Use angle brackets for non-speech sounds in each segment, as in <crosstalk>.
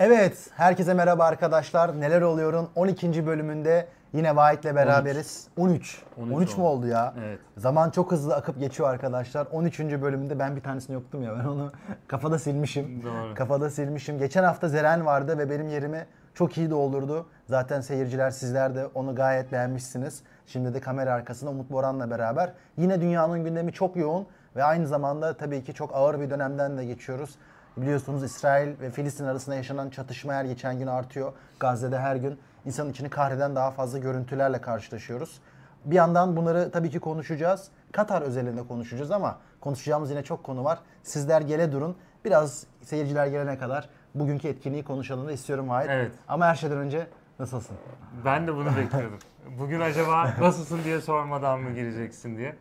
Evet, herkese merhaba arkadaşlar. Neler oluyor'un 12. bölümünde yine Vahit'le beraberiz. 13. 13, 13 mu oldu ya? Evet. Zaman çok hızlı akıp geçiyor arkadaşlar. 13. bölümünde ben bir tanesini yoktum ya. Ben onu <laughs> kafada silmişim. Doğru. Kafada silmişim. Geçen hafta Zeren vardı ve benim yerimi çok iyi doldurdu. Zaten seyirciler sizler de onu gayet beğenmişsiniz. Şimdi de kamera arkasında Umut Boran'la beraber. Yine dünyanın gündemi çok yoğun ve aynı zamanda tabii ki çok ağır bir dönemden de geçiyoruz. Biliyorsunuz İsrail ve Filistin arasında yaşanan çatışma her geçen gün artıyor. Gazze'de her gün insanın içini kahreden daha fazla görüntülerle karşılaşıyoruz. Bir yandan bunları tabii ki konuşacağız. Katar özelinde konuşacağız ama konuşacağımız yine çok konu var. Sizler gele durun. Biraz seyirciler gelene kadar bugünkü etkinliği konuşalım da istiyorum Vahit. Evet. Ama her şeyden önce nasılsın? Ben de bunu bekliyordum. Bugün acaba nasılsın diye sormadan mı gireceksin diye.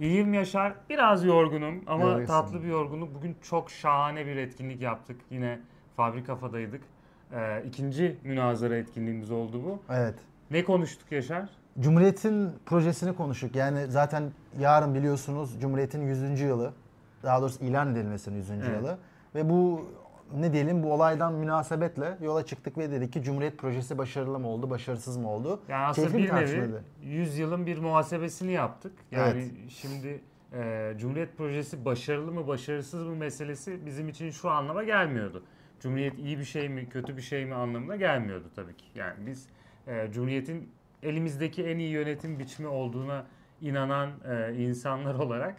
İyiyim Yaşar. Biraz yorgunum ama Yorgunsun. tatlı bir yorgunluk. Bugün çok şahane bir etkinlik yaptık. Yine fabrikafadaydık. Ee, ikinci münazara etkinliğimiz oldu bu. Evet. Ne konuştuk Yaşar? Cumhuriyet'in projesini konuştuk. Yani zaten yarın biliyorsunuz Cumhuriyet'in 100. yılı. Daha doğrusu ilan edilmesinin 100. Evet. yılı. Ve bu ne diyelim bu olaydan münasebetle yola çıktık ve dedik ki Cumhuriyet projesi başarılı mı oldu, başarısız mı oldu? Yani aslında Keyifli bir nevi tartışmaydı. 100 yılın bir muhasebesini yaptık. Yani Evet. şimdi e, Cumhuriyet projesi başarılı mı başarısız mı meselesi bizim için şu anlama gelmiyordu. Cumhuriyet iyi bir şey mi kötü bir şey mi anlamına gelmiyordu tabii ki. Yani biz e, Cumhuriyet'in elimizdeki en iyi yönetim biçimi olduğuna inanan e, insanlar <laughs> olarak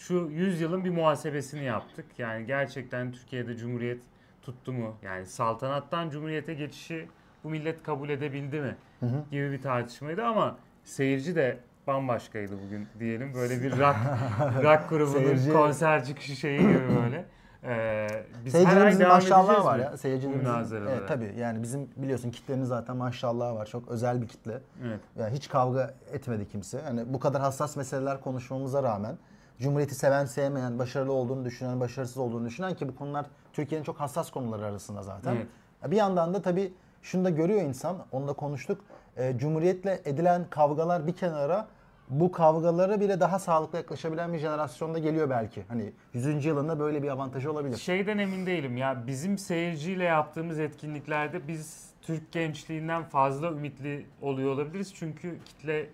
şu 100 yılın bir muhasebesini yaptık. Yani gerçekten Türkiye'de Cumhuriyet tuttu mu? Yani saltanattan Cumhuriyete geçişi bu millet kabul edebildi mi? Hı hı. gibi bir tartışmaydı ama seyirci de bambaşkaydı bugün diyelim. Böyle bir rock, <laughs> rock grubunun Seyirci- konser çıkışı şeyi gibi böyle. <laughs> Ee, biz Seyircilerimizin maşallahı var mi ya. Seyircilerimizin. Evet tabii yani bizim biliyorsun kitlenin zaten maşallahı var. Çok özel bir kitle. Evet. Yani hiç kavga etmedi kimse. Hani bu kadar hassas meseleler konuşmamıza rağmen Cumhuriyeti seven sevmeyen, başarılı olduğunu düşünen, başarısız olduğunu düşünen ki bu konular Türkiye'nin çok hassas konuları arasında zaten. Evet. Bir yandan da tabii şunu da görüyor insan, onu da konuştuk. E, Cumhuriyetle edilen kavgalar bir kenara bu kavgalara bile daha sağlıklı yaklaşabilen bir jenerasyonda geliyor belki. Hani 100. yılında böyle bir avantajı olabilir. Şeyden emin değilim ya bizim seyirciyle yaptığımız etkinliklerde biz Türk gençliğinden fazla ümitli oluyor olabiliriz. Çünkü kitle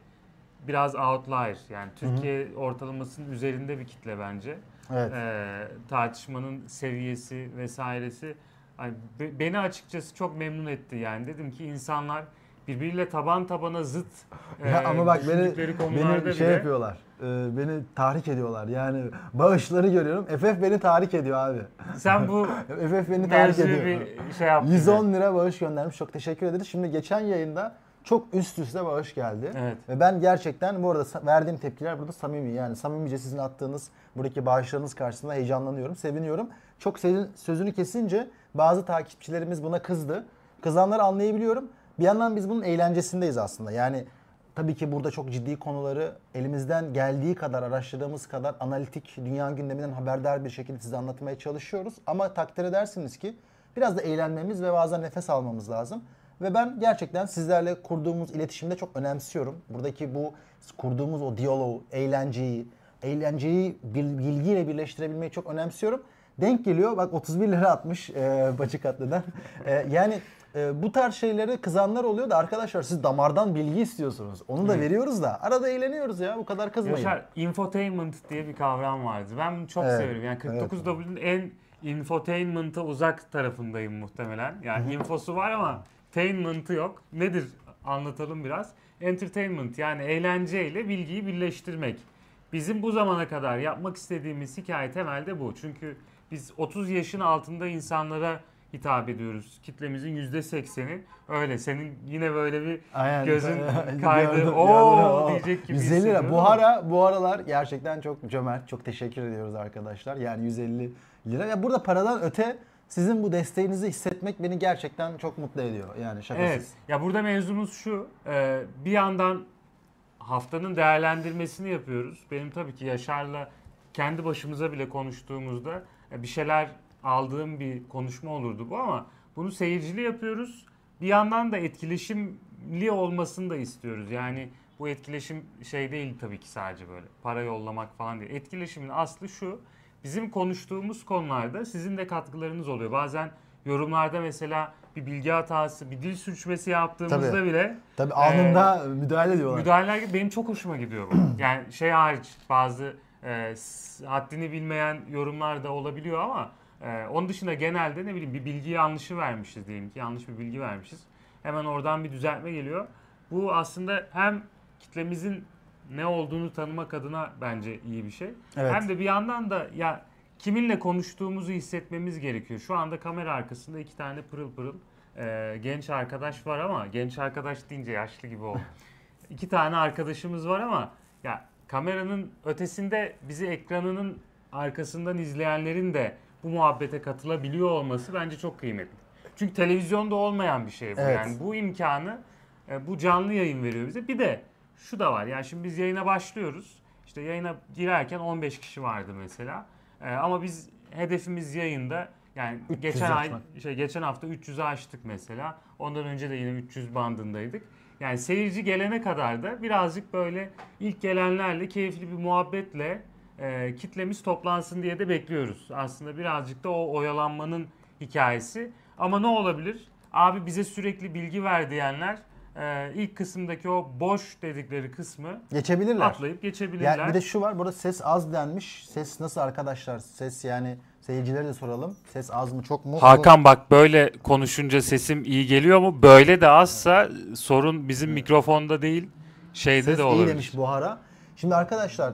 biraz outlier yani Türkiye ortalamasının üzerinde bir kitle bence. Evet. Ee, tartışmanın seviyesi vesairesi hani be- beni açıkçası çok memnun etti yani dedim ki insanlar birbiriyle taban tabana zıt <laughs> Ya e, ama bak beni, beni şey bile- yapıyorlar. e, beni tahrik ediyorlar. Yani bağışları görüyorum. FF beni tahrik ediyor abi. sen bu <laughs> FF beni tahrik ediyor. bir şey yaptın. 110 lira bağış göndermiş. Çok teşekkür ederiz. Şimdi geçen yayında çok üst üste bağış geldi. Evet. Ve ben gerçekten bu arada verdiğim tepkiler burada samimi. Yani samimice sizin attığınız buradaki bağışlarınız karşısında heyecanlanıyorum, seviniyorum. Çok sizin sözünü kesince bazı takipçilerimiz buna kızdı. Kızanları anlayabiliyorum. Bir yandan biz bunun eğlencesindeyiz aslında. Yani tabii ki burada çok ciddi konuları elimizden geldiği kadar, araştırdığımız kadar analitik, dünya gündeminden haberdar bir şekilde size anlatmaya çalışıyoruz. Ama takdir edersiniz ki biraz da eğlenmemiz ve bazen nefes almamız lazım. Ve ben gerçekten sizlerle kurduğumuz iletişimde çok önemsiyorum. Buradaki bu kurduğumuz o diyaloğu, eğlenceyi, eğlenceyi bil- bilgiyle birleştirebilmeyi çok önemsiyorum. Denk geliyor bak 31 lira atmış e, Bacı Katlı'dan. E, yani e, bu tarz şeylere kızanlar oluyor da arkadaşlar siz damardan bilgi istiyorsunuz. Onu da veriyoruz da arada eğleniyoruz ya bu kadar kızmayın. Yaşar, infotainment diye bir kavram vardı. Ben bunu çok Evet, severim. Yani 49W'nin en infotainment'a uzak tarafındayım muhtemelen. Yani infosu var ama tainment'ı yok. Nedir? Anlatalım biraz. Entertainment yani eğlenceyle bilgiyi birleştirmek. Bizim bu zamana kadar yapmak istediğimiz hikaye temelde bu. Çünkü biz 30 yaşın altında insanlara hitap ediyoruz. Kitlemizin %80'i öyle. Senin yine böyle bir Aynen. gözün <laughs> kaydı. Oo diyecek gibi 150 lira. Bu ara bu aralar gerçekten çok cömert. Çok teşekkür ediyoruz arkadaşlar. Yani 150 lira. Ya burada paradan öte sizin bu desteğinizi hissetmek beni gerçekten çok mutlu ediyor. Yani şakasız. Evet. Ya burada mevzumuz şu. e, bir yandan haftanın değerlendirmesini yapıyoruz. Benim tabii ki Yaşar'la kendi başımıza bile konuştuğumuzda e, bir şeyler aldığım bir konuşma olurdu bu ama bunu seyircili yapıyoruz. Bir yandan da etkileşimli olmasını da istiyoruz. Yani bu etkileşim şey değil tabii ki sadece böyle para yollamak falan değil. Etkileşimin aslı şu. Bizim konuştuğumuz konularda sizin de katkılarınız oluyor. Bazen yorumlarda mesela bir bilgi hatası, bir dil sürçmesi yaptığımızda Tabii. bile Tabii anında müdahale ediyorlar. müdahaleler benim çok hoşuma gidiyor bu. <clears throat> yani şey hariç bazı e, haddini bilmeyen yorumlar da olabiliyor ama e, onun dışında genelde ne bileyim bir bilgi yanlışı vermişiz diyelim ki yanlış bir bilgi vermişiz. Hemen oradan bir düzeltme geliyor. Bu aslında hem kitlemizin ne olduğunu tanımak adına bence iyi bir şey. Evet. Hem de bir yandan da ya kiminle konuştuğumuzu hissetmemiz gerekiyor. Şu anda kamera arkasında iki tane pırıl pırıl e, genç arkadaş var ama genç arkadaş deyince yaşlı gibi oldu. <laughs> iki tane arkadaşımız var ama ya kameranın ötesinde bizi ekranının arkasından izleyenlerin de bu muhabbete katılabiliyor olması bence çok kıymetli. Çünkü televizyonda olmayan bir şey bu. Evet. Yani bu imkanı e, bu canlı yayın veriyor bize. Bir de şu da var. Yani şimdi biz yayına başlıyoruz. İşte yayına girerken 15 kişi vardı mesela. E, ama biz hedefimiz yayında yani 300 geçen ay yapmak. şey geçen hafta 300'ü aştık mesela. Ondan önce de yine 300 bandındaydık. Yani seyirci gelene kadar da birazcık böyle ilk gelenlerle keyifli bir muhabbetle e, kitlemiz toplansın diye de bekliyoruz. Aslında birazcık da o oyalanmanın hikayesi. Ama ne olabilir? Abi bize sürekli bilgi ver diyenler e, ilk kısımdaki o boş dedikleri kısmı Geçebilirler. atlayıp geçebilirler. Yani bir de şu var burada ses az denmiş. Ses nasıl arkadaşlar? Ses yani seyircilere de soralım. Ses az mı çok mu? Hakan bak böyle konuşunca sesim iyi geliyor mu? Böyle de azsa sorun bizim mikrofonda değil şeyde Ses de iyi olabilir. demiş Buhara. Şimdi arkadaşlar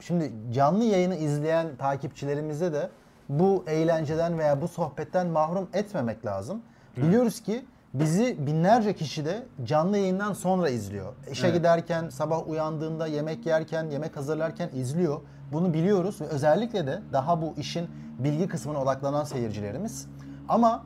şimdi canlı yayını izleyen takipçilerimize de bu eğlenceden veya bu sohbetten mahrum etmemek lazım. Biliyoruz ki bizi binlerce kişi de canlı yayından sonra izliyor. İşe Evet. giderken, sabah uyandığında, yemek yerken, yemek hazırlarken izliyor. Bunu biliyoruz ve özellikle de daha bu işin bilgi kısmına odaklanan seyircilerimiz. Ama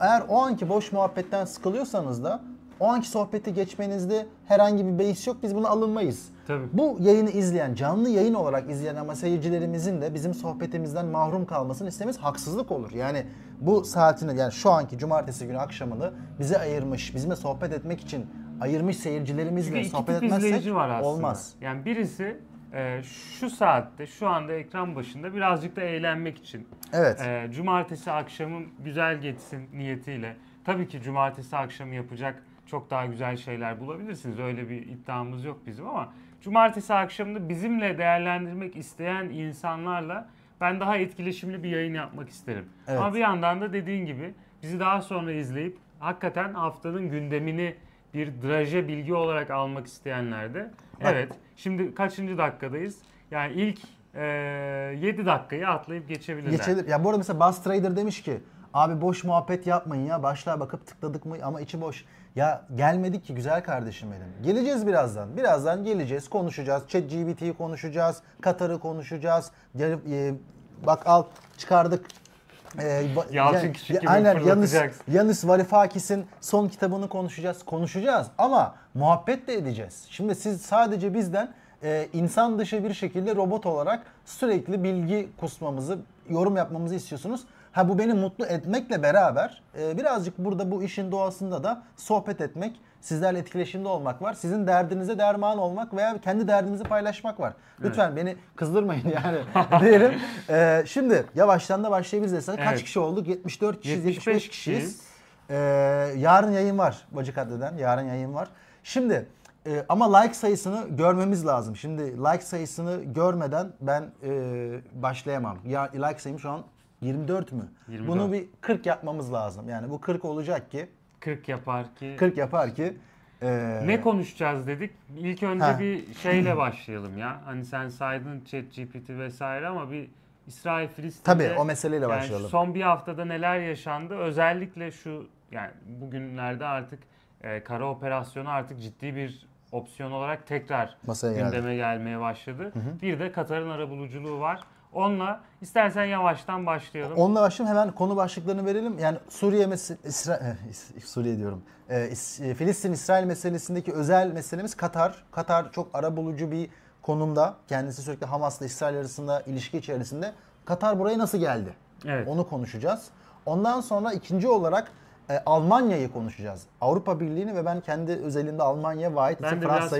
eğer o anki boş muhabbetten sıkılıyorsanız da o anki sohbeti geçmenizde herhangi bir beis yok. Biz buna alınmayız. Tabii. Bu yayını izleyen, canlı yayın olarak izleyen ama seyircilerimizin de bizim sohbetimizden mahrum kalmasını istememiz haksızlık olur. Yani bu saatini yani şu anki cumartesi günü akşamını bize ayırmış, bizimle sohbet etmek için ayırmış Çünkü seyircilerimizle iki sohbet tip etmezsek var aslında. olmaz. Yani birisi e, şu saatte, şu anda ekran başında birazcık da eğlenmek için. Evet. e, cumartesi akşamım güzel geçsin niyetiyle. Tabii ki cumartesi akşamı yapacak çok daha güzel şeyler bulabilirsiniz. Öyle bir iddiamız yok bizim ama cumartesi akşamını bizimle değerlendirmek isteyen insanlarla ben daha etkileşimli bir yayın yapmak isterim. Evet. Ama bir yandan da dediğin gibi bizi daha sonra izleyip hakikaten haftanın gündemini bir draje bilgi olarak almak isteyenler de evet. Şimdi kaçıncı dakikadayız? Yani ilk e, 7 dakikayı atlayıp geçebilirler. Geçebilir. Ya bu arada mesela Buzz Trader demiş ki abi boş muhabbet yapmayın ya başlığa bakıp tıkladık mı ama içi boş. Ya gelmedik ki güzel kardeşim benim. Geleceğiz birazdan. Birazdan geleceğiz, konuşacağız. ChatGPT'yi konuşacağız, Katar'ı konuşacağız. Gel- e, bak al çıkardık. E, ba- Yalçın ya- Küçük gibi Aynen Yanis. Yanis Varoufakis'in son kitabını konuşacağız. Konuşacağız ama muhabbet de edeceğiz. Şimdi siz sadece bizden e, insan dışı bir şekilde robot olarak sürekli bilgi kusmamızı, yorum yapmamızı istiyorsunuz. Ha bu beni mutlu etmekle beraber e, birazcık burada bu işin doğasında da sohbet etmek, sizlerle etkileşimde olmak var. Sizin derdinize derman olmak veya kendi derdinizi paylaşmak var. Lütfen beni kızdırmayın <laughs> yani diyelim. E, şimdi yavaştan da başlayabiliriz. Kaç Evet. kişi olduk? 74 kişiyiz, 75 75 kişiyiz. kişiyiz. Ee, yarın yayın var Bacı Kadri'den. Yarın yayın var. Şimdi e, ama like sayısını görmemiz lazım. Şimdi like sayısını görmeden ben e, başlayamam. Ya, like sayım şu an 24 mü? 24. Bunu bir 40 yapmamız lazım. Yani bu 40 olacak ki 40 yapar ki 40 yapar ki e, Ne konuşacağız dedik. İlk önce Ha. bir şeyle başlayalım ya. Hani sen saydın ChatGPT vesaire ama bir İsrail Filistin'de Tabii o meseleyle yani başlayalım. son bir haftada neler yaşandı? Özellikle şu yani bugünlerde artık e, kara operasyonu artık ciddi bir opsiyon olarak tekrar Masaya geldi. gündeme gelmeye başladı. Bir de Katar'ın arabuluculuğu var. Onunla istersen yavaştan başlayalım. Onunla başlayalım hemen konu başlıklarını verelim. Yani Suriye mese- İsra- eh, Suriye diyorum. Ee, İs- e, Filistin İsrail meselesindeki özel meselemiz Katar. Katar çok arabulucu bir konumda. Kendisi sürekli Hamas'la İsrail arasında ilişki içerisinde. Katar buraya nasıl geldi? Evet. Onu konuşacağız. Ondan sonra ikinci olarak e, Almanya'yı konuşacağız. Avrupa Birliği'ni ve ben kendi özelinde Almanya ve ait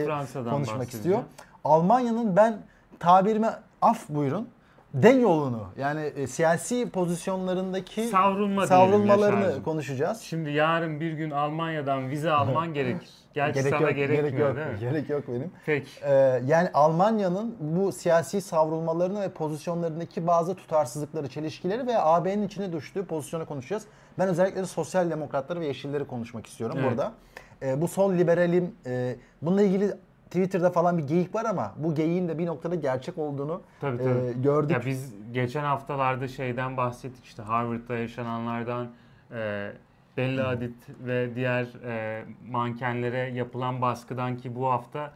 Fransa'dan konuşmak istiyor. Almanya'nın ben tabirime af buyurun den yolunu yani e, siyasi pozisyonlarındaki Savrulma diyelim savrulmalarını Yaşar'cığım. konuşacağız. Şimdi yarın bir gün Almanya'dan vize alman gerekir. Gerçi gerek sana yok, gerekmiyor gerek yok, değil mi? gerek yok benim. Peki. Ee, yani Almanya'nın bu siyasi savrulmalarını ve pozisyonlarındaki bazı tutarsızlıkları, çelişkileri ve AB'nin içine düştüğü pozisyonu konuşacağız. Ben özellikle sosyal demokratları ve yeşilleri konuşmak istiyorum Evet. burada. Ee, bu sol liberalim, e, bununla ilgili Twitter'da falan bir geyik var ama bu geyiğin de bir noktada gerçek olduğunu Tabii e, tabii. gördük. Ya biz geçen haftalarda şeyden bahsettik işte Harvard'da yaşananlardan e, Bella Hadid ve diğer e, mankenlere yapılan baskıdan ki bu hafta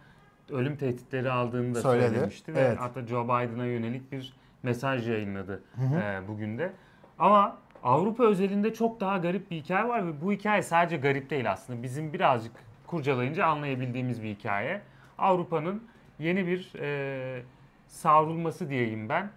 ölüm tehditleri aldığını da Söyledi. söylemişti. Evet. Ve hatta Joe Biden'a yönelik bir mesaj yayınladı e, bugün de. Ama Avrupa özelinde çok daha garip bir hikaye var ve bu hikaye sadece garip değil aslında. Bizim birazcık kurcalayınca anlayabildiğimiz bir hikaye. Avrupa'nın yeni bir e, savrulması diyeyim ben.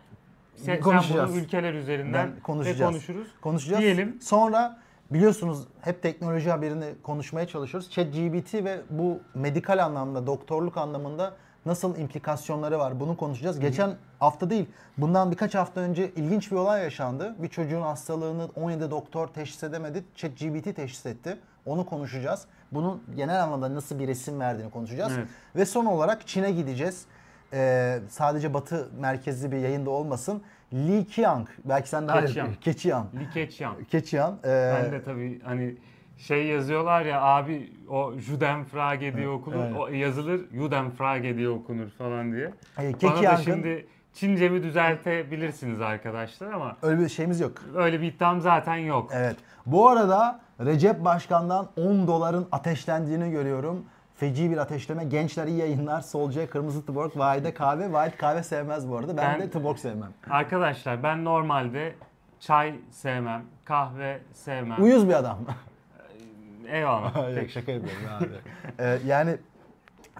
Sen, sen bunu ülkeler üzerinden Ben konuşacağız. konuşuruz. konuşacağız. Diyelim. Sonra biliyorsunuz hep teknoloji haberini konuşmaya çalışıyoruz. ChatGPT ve bu medikal anlamda, doktorluk anlamında nasıl implikasyonları var bunu konuşacağız. Geçen hafta değil, bundan birkaç hafta önce ilginç bir olay yaşandı. Bir çocuğun hastalığını 17 doktor teşhis edemedi, ChatGPT teşhis etti. Onu konuşacağız. Bunun genel anlamda nasıl bir resim verdiğini konuşacağız. Evet. Ve son olarak Çin'e gideceğiz. Ee, sadece batı merkezli bir yayında olmasın. Li Qiang, belki sen daha Keqiang. Keqiang. Li Keqiang. Keçiyan. Ben de tabii hani şey yazıyorlar ya abi o Judenfrage diye okunur, evet. o yazılır Judenfrage diye okunur falan diye. e, Bana da Keqiang'ın şimdi Çincemi düzeltebilirsiniz arkadaşlar ama öyle bir şeyimiz yok. öyle bir iddiam zaten yok. Evet. Bu arada Recep Başkan'dan 10 doların ateşlendiğini görüyorum. Feci bir ateşleme. Gençler iyi yayınlar. Solcuya kırmızı Tuborg, Vahide kahve. Vahit kahve sevmez bu arada. Ben, Ben- de Tuborg sevmem. Arkadaşlar ben normalde çay sevmem, kahve sevmem. Uyuz bir adam. Eyvallah. <laughs> Yok, şaka yapıyorum abi. Ee, yani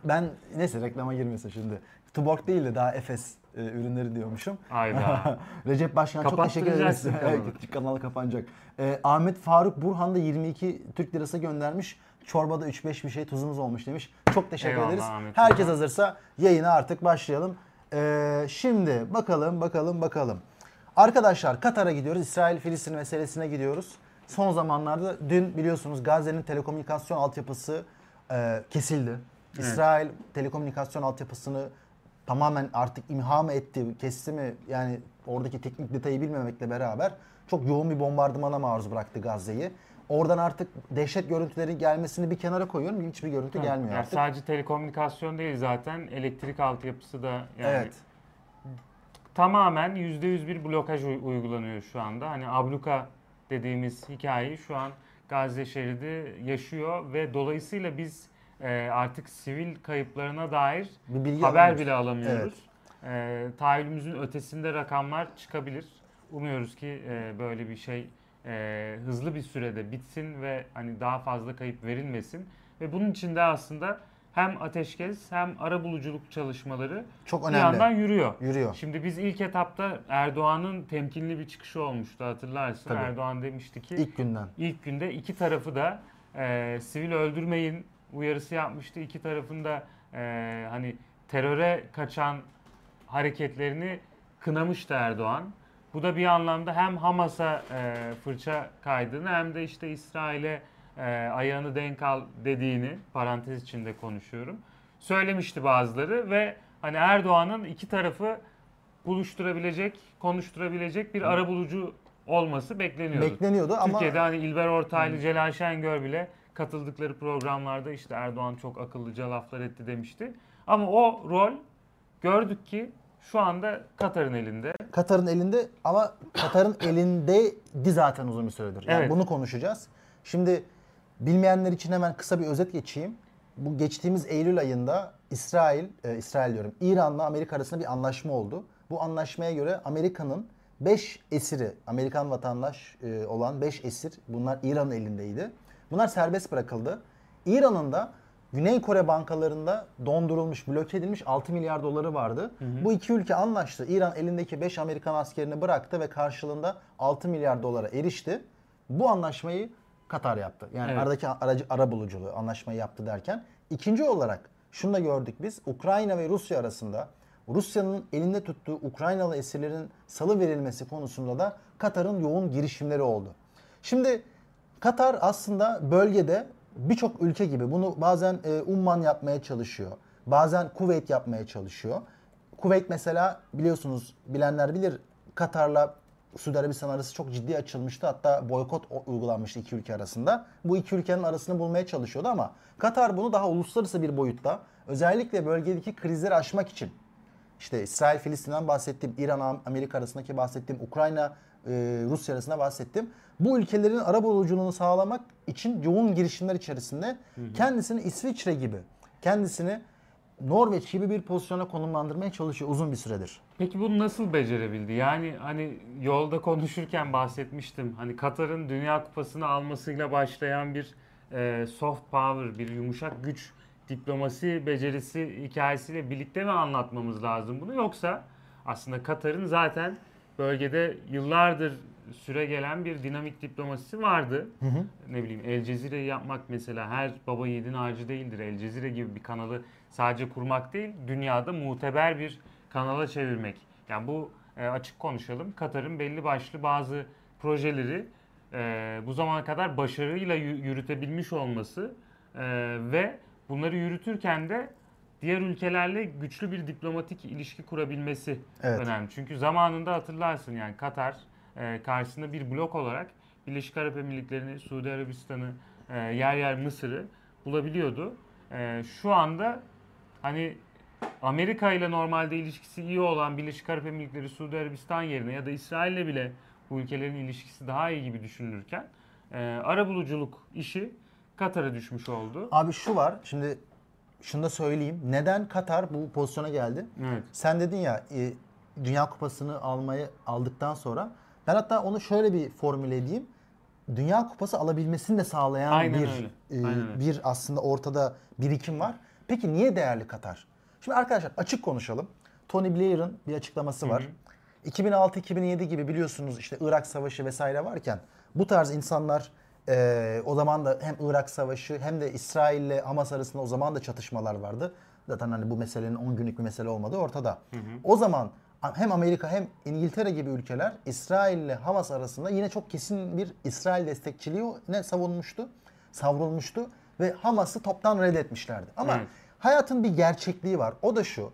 ben neyse reklama girmesin şimdi. Tuborg değil de daha Efes e, ürünleri diyormuşum. Hayda. <laughs> Recep Başkan çok teşekkür ederiz. <laughs> Evet, kanal kapanacak. Ee, Ahmet Faruk Burhan da 22 Türk lirası göndermiş. Çorbada 3-5 bir şey tuzumuz olmuş demiş. Çok teşekkür Eyvallah ederiz. Ahmet Herkes Burhan. hazırsa yayına artık başlayalım. Ee, şimdi bakalım bakalım bakalım. Arkadaşlar Katar'a gidiyoruz. İsrail-Filistin meselesine gidiyoruz. Son zamanlarda dün biliyorsunuz Gazze'nin telekomünikasyon altyapısı e, kesildi. İsrail telekomünikasyon altyapısını tamamen artık imha mı etti, kesti mi? Yani oradaki teknik detayı bilmemekle beraber çok yoğun bir bombardımana maruz bıraktı Gazze'yi. Oradan artık dehşet görüntülerin gelmesini bir kenara koyuyorum. Hiçbir görüntü gelmiyor Yani artık. sadece telekomünikasyon değil zaten elektrik altyapısı da yani evet. tamamen %100 bir blokaj uy- uygulanıyor şu anda. Hani abluka dediğimiz hikayeyi şu an Gazze şeridi yaşıyor ve dolayısıyla biz e, artık sivil kayıplarına dair Bir bilgi haber alamıyoruz. bile alamıyoruz. E, tahayyülümüzün ötesinde rakamlar çıkabilir. Umuyoruz ki e, böyle bir şey e, hızlı bir sürede bitsin ve hani daha fazla kayıp verilmesin. Ve bunun için de aslında hem ateşkes hem arabuluculuk çalışmaları Çok bir önemli. yandan yürüyor. Yürüyor. Şimdi biz ilk etapta Erdoğan'ın temkinli bir çıkışı olmuştu hatırlarsın. Tabii. Erdoğan demişti ki İlk günden. ilk günde iki tarafı da e, sivil öldürmeyin uyarısı yapmıştı. İki tarafında e, hani teröre kaçan hareketlerini kınamıştı Erdoğan. Bu da bir anlamda hem Hamas'a e, fırça kaydığını hem de işte İsrail'e e, ayağını denk al dediğini parantez içinde konuşuyorum. Söylemişti bazıları ve hani Erdoğan'ın iki tarafı buluşturabilecek, konuşturabilecek bir arabulucu olması bekleniyordu. Bekleniyordu ama Türkiye'de hani İlber Ortaylı, Celal Şengör bile katıldıkları programlarda işte Erdoğan çok akıllıca laflar etti demişti. Ama o rol gördük ki şu anda Katar'ın elinde. Katar'ın elinde ama Katar'ın elindeydi zaten uzun bir süredir. Yani Evet. bunu konuşacağız. Şimdi bilmeyenler için hemen kısa bir özet geçeyim. Bu geçtiğimiz Eylül ayında İsrail, e, İsrail diyorum, İran'la Amerika arasında bir anlaşma oldu. Bu anlaşmaya göre Amerika'nın 5 esiri, Amerikan vatandaş e, olan 5 esir, bunlar İran'ın elindeydi. Bunlar serbest bırakıldı. İran'ın da Güney Kore bankalarında dondurulmuş, bloke edilmiş 6 milyar doları vardı. Bu iki ülke anlaştı. İran elindeki 5 Amerikan askerini bıraktı ve karşılığında 6 milyar dolara erişti. Bu anlaşmayı Katar yaptı. Yani Evet. aradaki aracı ara buluculuğu anlaşmayı yaptı derken. ikinci olarak şunu da gördük biz. Ukrayna ve Rusya arasında Rusya'nın elinde tuttuğu Ukraynalı esirlerin salı verilmesi konusunda da Katar'ın yoğun girişimleri oldu. Şimdi Katar aslında bölgede birçok ülke gibi bunu bazen e, Umman yapmaya çalışıyor. Bazen Kuveyt yapmaya çalışıyor. Kuveyt mesela biliyorsunuz bilenler bilir Katar'la Suudi Arabistan arası çok ciddi açılmıştı. Hatta boykot uygulanmıştı iki ülke arasında. Bu iki ülkenin arasını bulmaya çalışıyordu ama Katar bunu daha uluslararası bir boyutta özellikle bölgedeki krizleri aşmak için işte İsrail Filistin'den bahsettim, İran Amerika arasındaki bahsettim, Ukrayna e, Rusya arasında bahsettim. Bu ülkelerin arabuluculuğunu sağlamak için yoğun girişimler içerisinde kendisini İsviçre gibi, kendisini Norveç gibi bir pozisyona konumlandırmaya çalışıyor uzun bir süredir. Peki bunu nasıl becerebildi? Yani hani yolda konuşurken bahsetmiştim. Hani Katar'ın Dünya Kupası'nı almasıyla başlayan bir e, soft power, bir yumuşak güç diplomasi becerisi hikayesiyle birlikte mi anlatmamız lazım bunu? Yoksa aslında Katar'ın zaten bölgede yıllardır süre gelen bir dinamik diplomasisi vardı. Ne bileyim El Cezire'yi yapmak mesela her baba yiğidin harcı değildir. El Cezire gibi bir kanalı sadece kurmak değil, dünyada muteber bir kanala çevirmek. Yani bu e, açık konuşalım. Katar'ın belli başlı bazı projeleri e, bu zamana kadar başarıyla yü- yürütebilmiş olması e, ve bunları yürütürken de diğer ülkelerle güçlü bir diplomatik ilişki kurabilmesi Evet. önemli. Çünkü zamanında hatırlarsın yani Katar e, karşısında bir blok olarak Birleşik Arap Emirlikleri'ni, Suudi Arabistan'ı, e, yer yer Mısır'ı bulabiliyordu. E, şu anda hani Amerika ile normalde ilişkisi iyi olan Birleşik Arap Emirlikleri, Suudi Arabistan yerine ya da İsrail'le bile bu ülkelerin ilişkisi daha iyi gibi düşünülürken e, arabuluculuk işi Katar'a düşmüş oldu. Abi şu var, şimdi şunu da söyleyeyim. Neden Katar bu pozisyona geldi? Evet. Sen dedin ya e, Dünya Kupası'nı almayı aldıktan sonra ben hatta onu şöyle bir formüle edeyim. Dünya Kupası alabilmesini de sağlayan Aynen bir öyle. e, Aynen öyle. bir aslında ortada birikim var. Peki niye değerli Katar? Şimdi arkadaşlar açık konuşalım. Tony Blair'ın bir açıklaması var. 2006-2007 gibi biliyorsunuz işte Irak Savaşı vesaire varken bu tarz insanlar e, o zaman da hem Irak Savaşı hem de İsrail ile Hamas arasında o zaman da çatışmalar vardı. Zaten hani bu meselenin 10 günlük bir mesele olmadığı ortada. O zaman hem Amerika hem İngiltere gibi ülkeler İsrail ile Hamas arasında yine çok kesin bir İsrail destekçiliği ne savunmuştu, savrulmuştu ve Hamas'ı toptan reddetmişlerdi. Ama Evet. hayatın bir gerçekliği var. O da şu.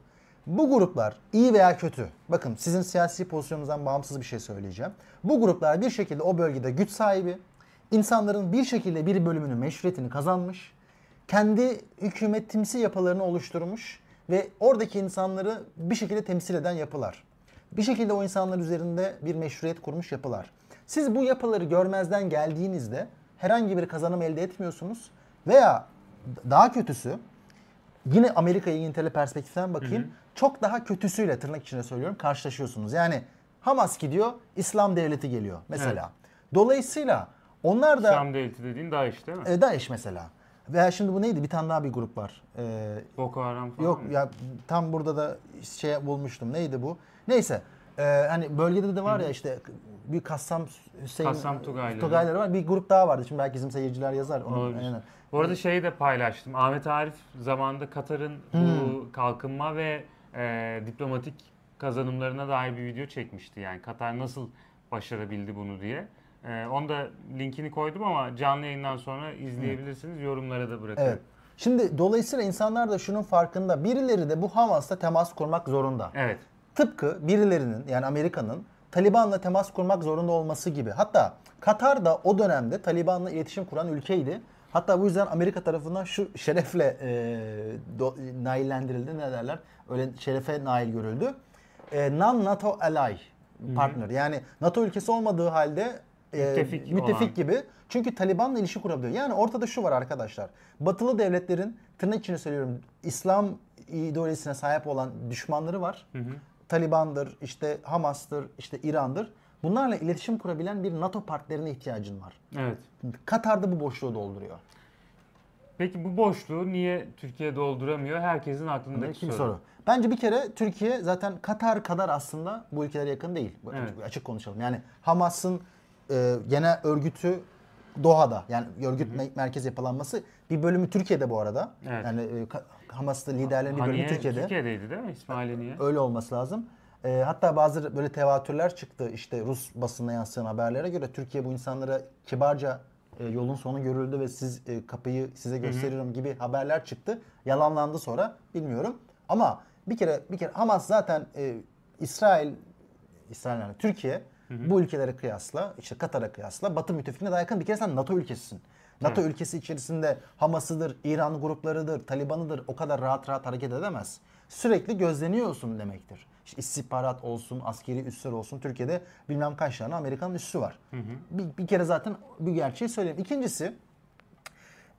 Bu gruplar iyi veya kötü. Bakın sizin siyasi pozisyonunuzdan bağımsız bir şey söyleyeceğim. Bu gruplar bir şekilde o bölgede güç sahibi. insanların bir şekilde bir bölümünün meşruiyetini kazanmış. Kendi hükümetimsi yapılarını oluşturmuş ve oradaki insanları bir şekilde temsil eden yapılar. Bir şekilde o insanlar üzerinde bir meşruiyet kurmuş yapılar. Siz bu yapıları görmezden geldiğinizde herhangi bir kazanım elde etmiyorsunuz veya daha kötüsü yine Amerika İngiltere perspektiften bakayım. Çok daha kötüsüyle tırnak içinde söylüyorum karşılaşıyorsunuz. Yani Hamas gidiyor, İslam devleti geliyor mesela. Dolayısıyla onlar da İslam Devleti dediğin DAEŞ değil mi? e, DAEŞ mesela. Veya şimdi bu neydi? Bir tane daha bir grup var. Ee, Boko Haram falan yok mı? ya tam burada da şey bulmuştum. Neydi bu? Neyse. Ee, hani bölgede de var ya işte bir Kassam Hüseyin Kassam Tugayları. Tugayları var. Bir grup daha vardı. Şimdi belki bizim seyirciler yazar. Onu, Olabilir. aynen. Bu arada şeyi de paylaştım. Ahmet Arif zamanında Katar'ın bu kalkınma ve e, diplomatik kazanımlarına dair bir video çekmişti. Yani Katar nasıl başarabildi bunu diye. E, onu da linkini koydum ama canlı yayından sonra izleyebilirsiniz. Yorumlara da bırakıyorum. Evet. Şimdi dolayısıyla insanlar da şunun farkında. Birileri de bu Hamas'la temas kurmak zorunda. Evet. Tıpkı birilerinin yani Amerika'nın Taliban'la temas kurmak zorunda olması gibi. Hatta Katar da o dönemde Taliban'la iletişim kuran ülkeydi. Hatta bu yüzden Amerika tarafından şu şerefle e, do, naillendirildi ne derler? Öyle şerefe nail görüldü. E, Non-NATO ally partner. Yani NATO ülkesi olmadığı halde e, Müttefik müttefik olan. gibi. Çünkü Taliban'la ilişki kurabiliyor. Yani ortada şu var arkadaşlar. Batılı devletlerin tırnak içine söylüyorum İslam ideolojisine sahip olan düşmanları var. Taliban'dır, işte Hamas'tır, işte İran'dır. Bunlarla iletişim kurabilen bir NATO partnerine ihtiyacın var. Evet. Katar'da bu boşluğu dolduruyor. Peki bu boşluğu niye Türkiye dolduramıyor? Herkesin aklındaki bir soru. soru. Bence bir kere Türkiye zaten Katar kadar aslında bu ülkelere yakın değil. Evet. Açık konuşalım. Yani Hamas'ın e, genel örgütü Doha'da yani örgüt me- merkez yapılanması bir bölümü Türkiye'de bu arada. Evet. Yani e, Hamas'ta liderlerin bir bölümü Haniye Türkiye'de. Türkiye'deydi değil mi İsmail Haniye? Öyle olması lazım. E, hatta bazı böyle tevatürler çıktı işte Rus basınına yansıyan haberlere göre Türkiye bu insanlara kibarca e, yolun sonu görüldü ve siz e, kapıyı size gösteriyorum gibi haberler çıktı. Yalanlandı sonra bilmiyorum. Ama bir kere bir kere Hamas zaten e, İsrail İsrail yani Türkiye bu ülkelere kıyasla işte Katar'a kıyasla Batı müttefikine daha yakın bir kere sen NATO ülkesisin. NATO ülkesi içerisinde Hamas'ıdır, İran gruplarıdır, Taliban'ıdır o kadar rahat rahat hareket edemez. Sürekli gözleniyorsun demektir. İşte istihbarat olsun, askeri üsler olsun. Türkiye'de bilmem kaç tane Amerikan üssü var. Bir, bir kere zaten bu gerçeği söyleyeyim. İkincisi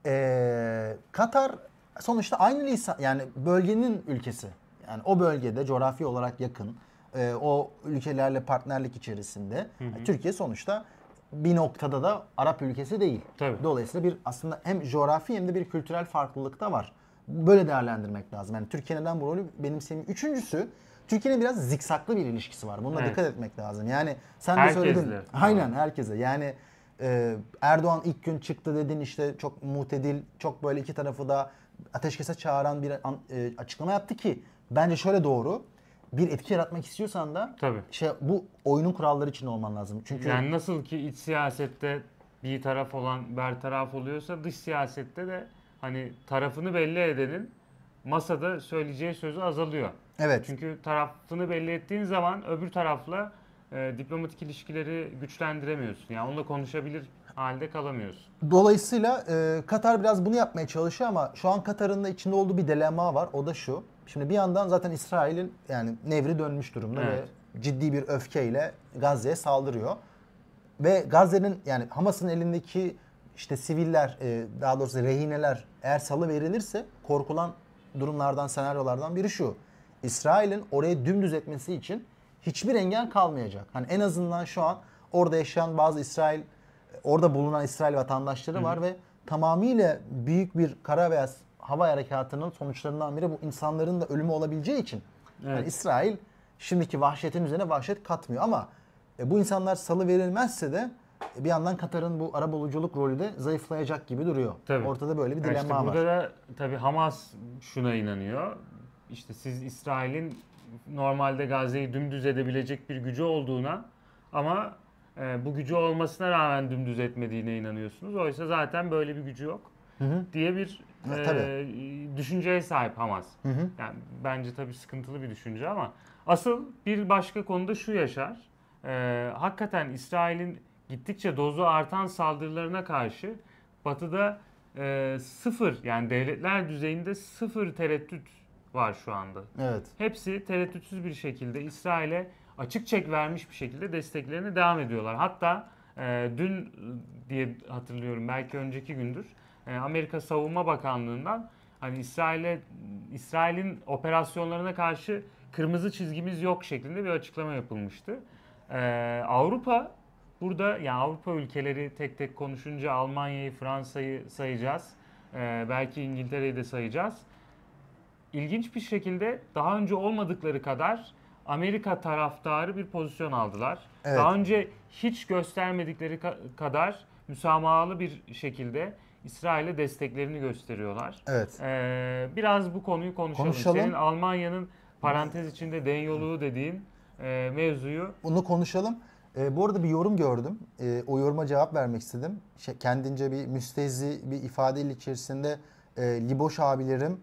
ee, Katar sonuçta aynı lisan yani bölgenin ülkesi. Yani o bölgede coğrafi olarak yakın. Ee, o ülkelerle partnerlik içerisinde. Yani Türkiye sonuçta bir noktada da Arap ülkesi değil. Tabii. Dolayısıyla bir aslında hem coğrafi hem de bir kültürel farklılık da var. Böyle değerlendirmek lazım. Yani Türkiye neden bu rolü benimsemiyor? Üçüncüsü Türkiye'nin biraz zikzaklı bir ilişkisi var. Buna Evet. dikkat etmek lazım. Yani sen de söyledin. Aynen herkese. Yani e, Erdoğan ilk gün çıktı dedin işte çok mutedil, çok böyle iki tarafı da ateşkese çağıran bir an- e, açıklama yaptı ki bence şöyle doğru. Bir etki yaratmak istiyorsan da Tabii. şey bu oyunun kuralları için olman lazım. Çünkü Yani nasıl ki iç siyasette bir taraf olan bertaraf oluyorsa dış siyasette de hani tarafını belli edenin masada söyleyeceği sözü azalıyor. evet. Çünkü tarafını belli ettiğin zaman öbür tarafla e, diplomatik ilişkileri güçlendiremiyorsun. Yani onunla konuşabilir halde kalamıyorsun. Dolayısıyla e, Katar biraz bunu yapmaya çalışıyor ama şu an Katar'ın da içinde olduğu bir dilemma var. O da şu. Şimdi bir yandan zaten İsrail'in yani nevri dönmüş durumda Evet. ve ciddi bir öfkeyle Gazze'ye saldırıyor. Ve Gazze'nin yani Hamas'ın elindeki işte siviller e, daha doğrusu rehineler eğer salı verilirse korkulan durumlardan senaryolardan biri şu. İsrail'in orayı dümdüz etmesi için hiçbir engel kalmayacak. Hani en azından şu an orada yaşayan bazı İsrail orada bulunan İsrail vatandaşları var ve tamamıyla büyük bir kara veya hava harekatının sonuçlarından biri bu insanların da ölümü olabileceği için yani Evet. İsrail şimdiki vahşetin üzerine vahşet katmıyor ama e, bu insanlar salı verilmezse de e, bir yandan Katar'ın bu arabuluculuk rolü de zayıflayacak gibi duruyor. Tabii. Ortada böyle bir dilemma işte burada var. da tabii Hamas şuna inanıyor. İşte siz İsrail'in normalde Gazze'yi dümdüz edebilecek bir gücü olduğuna ama e, bu gücü olmasına rağmen dümdüz etmediğine inanıyorsunuz. Oysa zaten böyle bir gücü yok Hı hı. diye bir Ha, e, tabii. düşünceye sahip Hamas. Hı hı. Yani bence tabii sıkıntılı bir düşünce ama asıl bir başka konuda şu yaşar. Ee, hakikaten İsrail'in gittikçe dozu artan saldırılarına karşı Batı'da e, sıfır yani devletler düzeyinde sıfır tereddüt var şu anda. Evet. Hepsi tereddütsüz bir şekilde İsrail'e açık çek vermiş bir şekilde desteklerine devam ediyorlar. Hatta e, dün e, diye hatırlıyorum belki önceki gündür e, Amerika Savunma Bakanlığı'ndan hani İsrail'e İsrail'in operasyonlarına karşı kırmızı çizgimiz yok şeklinde bir açıklama yapılmıştı. E, Avrupa burada yani Avrupa ülkeleri tek tek konuşunca Almanya'yı, Fransa'yı sayacağız. E, belki İngiltere'yi de sayacağız ilginç bir şekilde daha önce olmadıkları kadar Amerika taraftarı bir pozisyon aldılar. Evet. Daha önce hiç göstermedikleri ka- kadar müsamahalı bir şekilde İsrail'e desteklerini gösteriyorlar. Evet. Ee, biraz bu konuyu konuşalım. Konuşalım. Senin Almanya'nın parantez içinde denyoluğu dediğin e, mevzuyu Bunu konuşalım. Ee, bu arada bir yorum gördüm. Ee, o yoruma cevap vermek istedim. Şey, kendince bir müstehzi bir ifadeyle içerisinde e, Liboş abilerim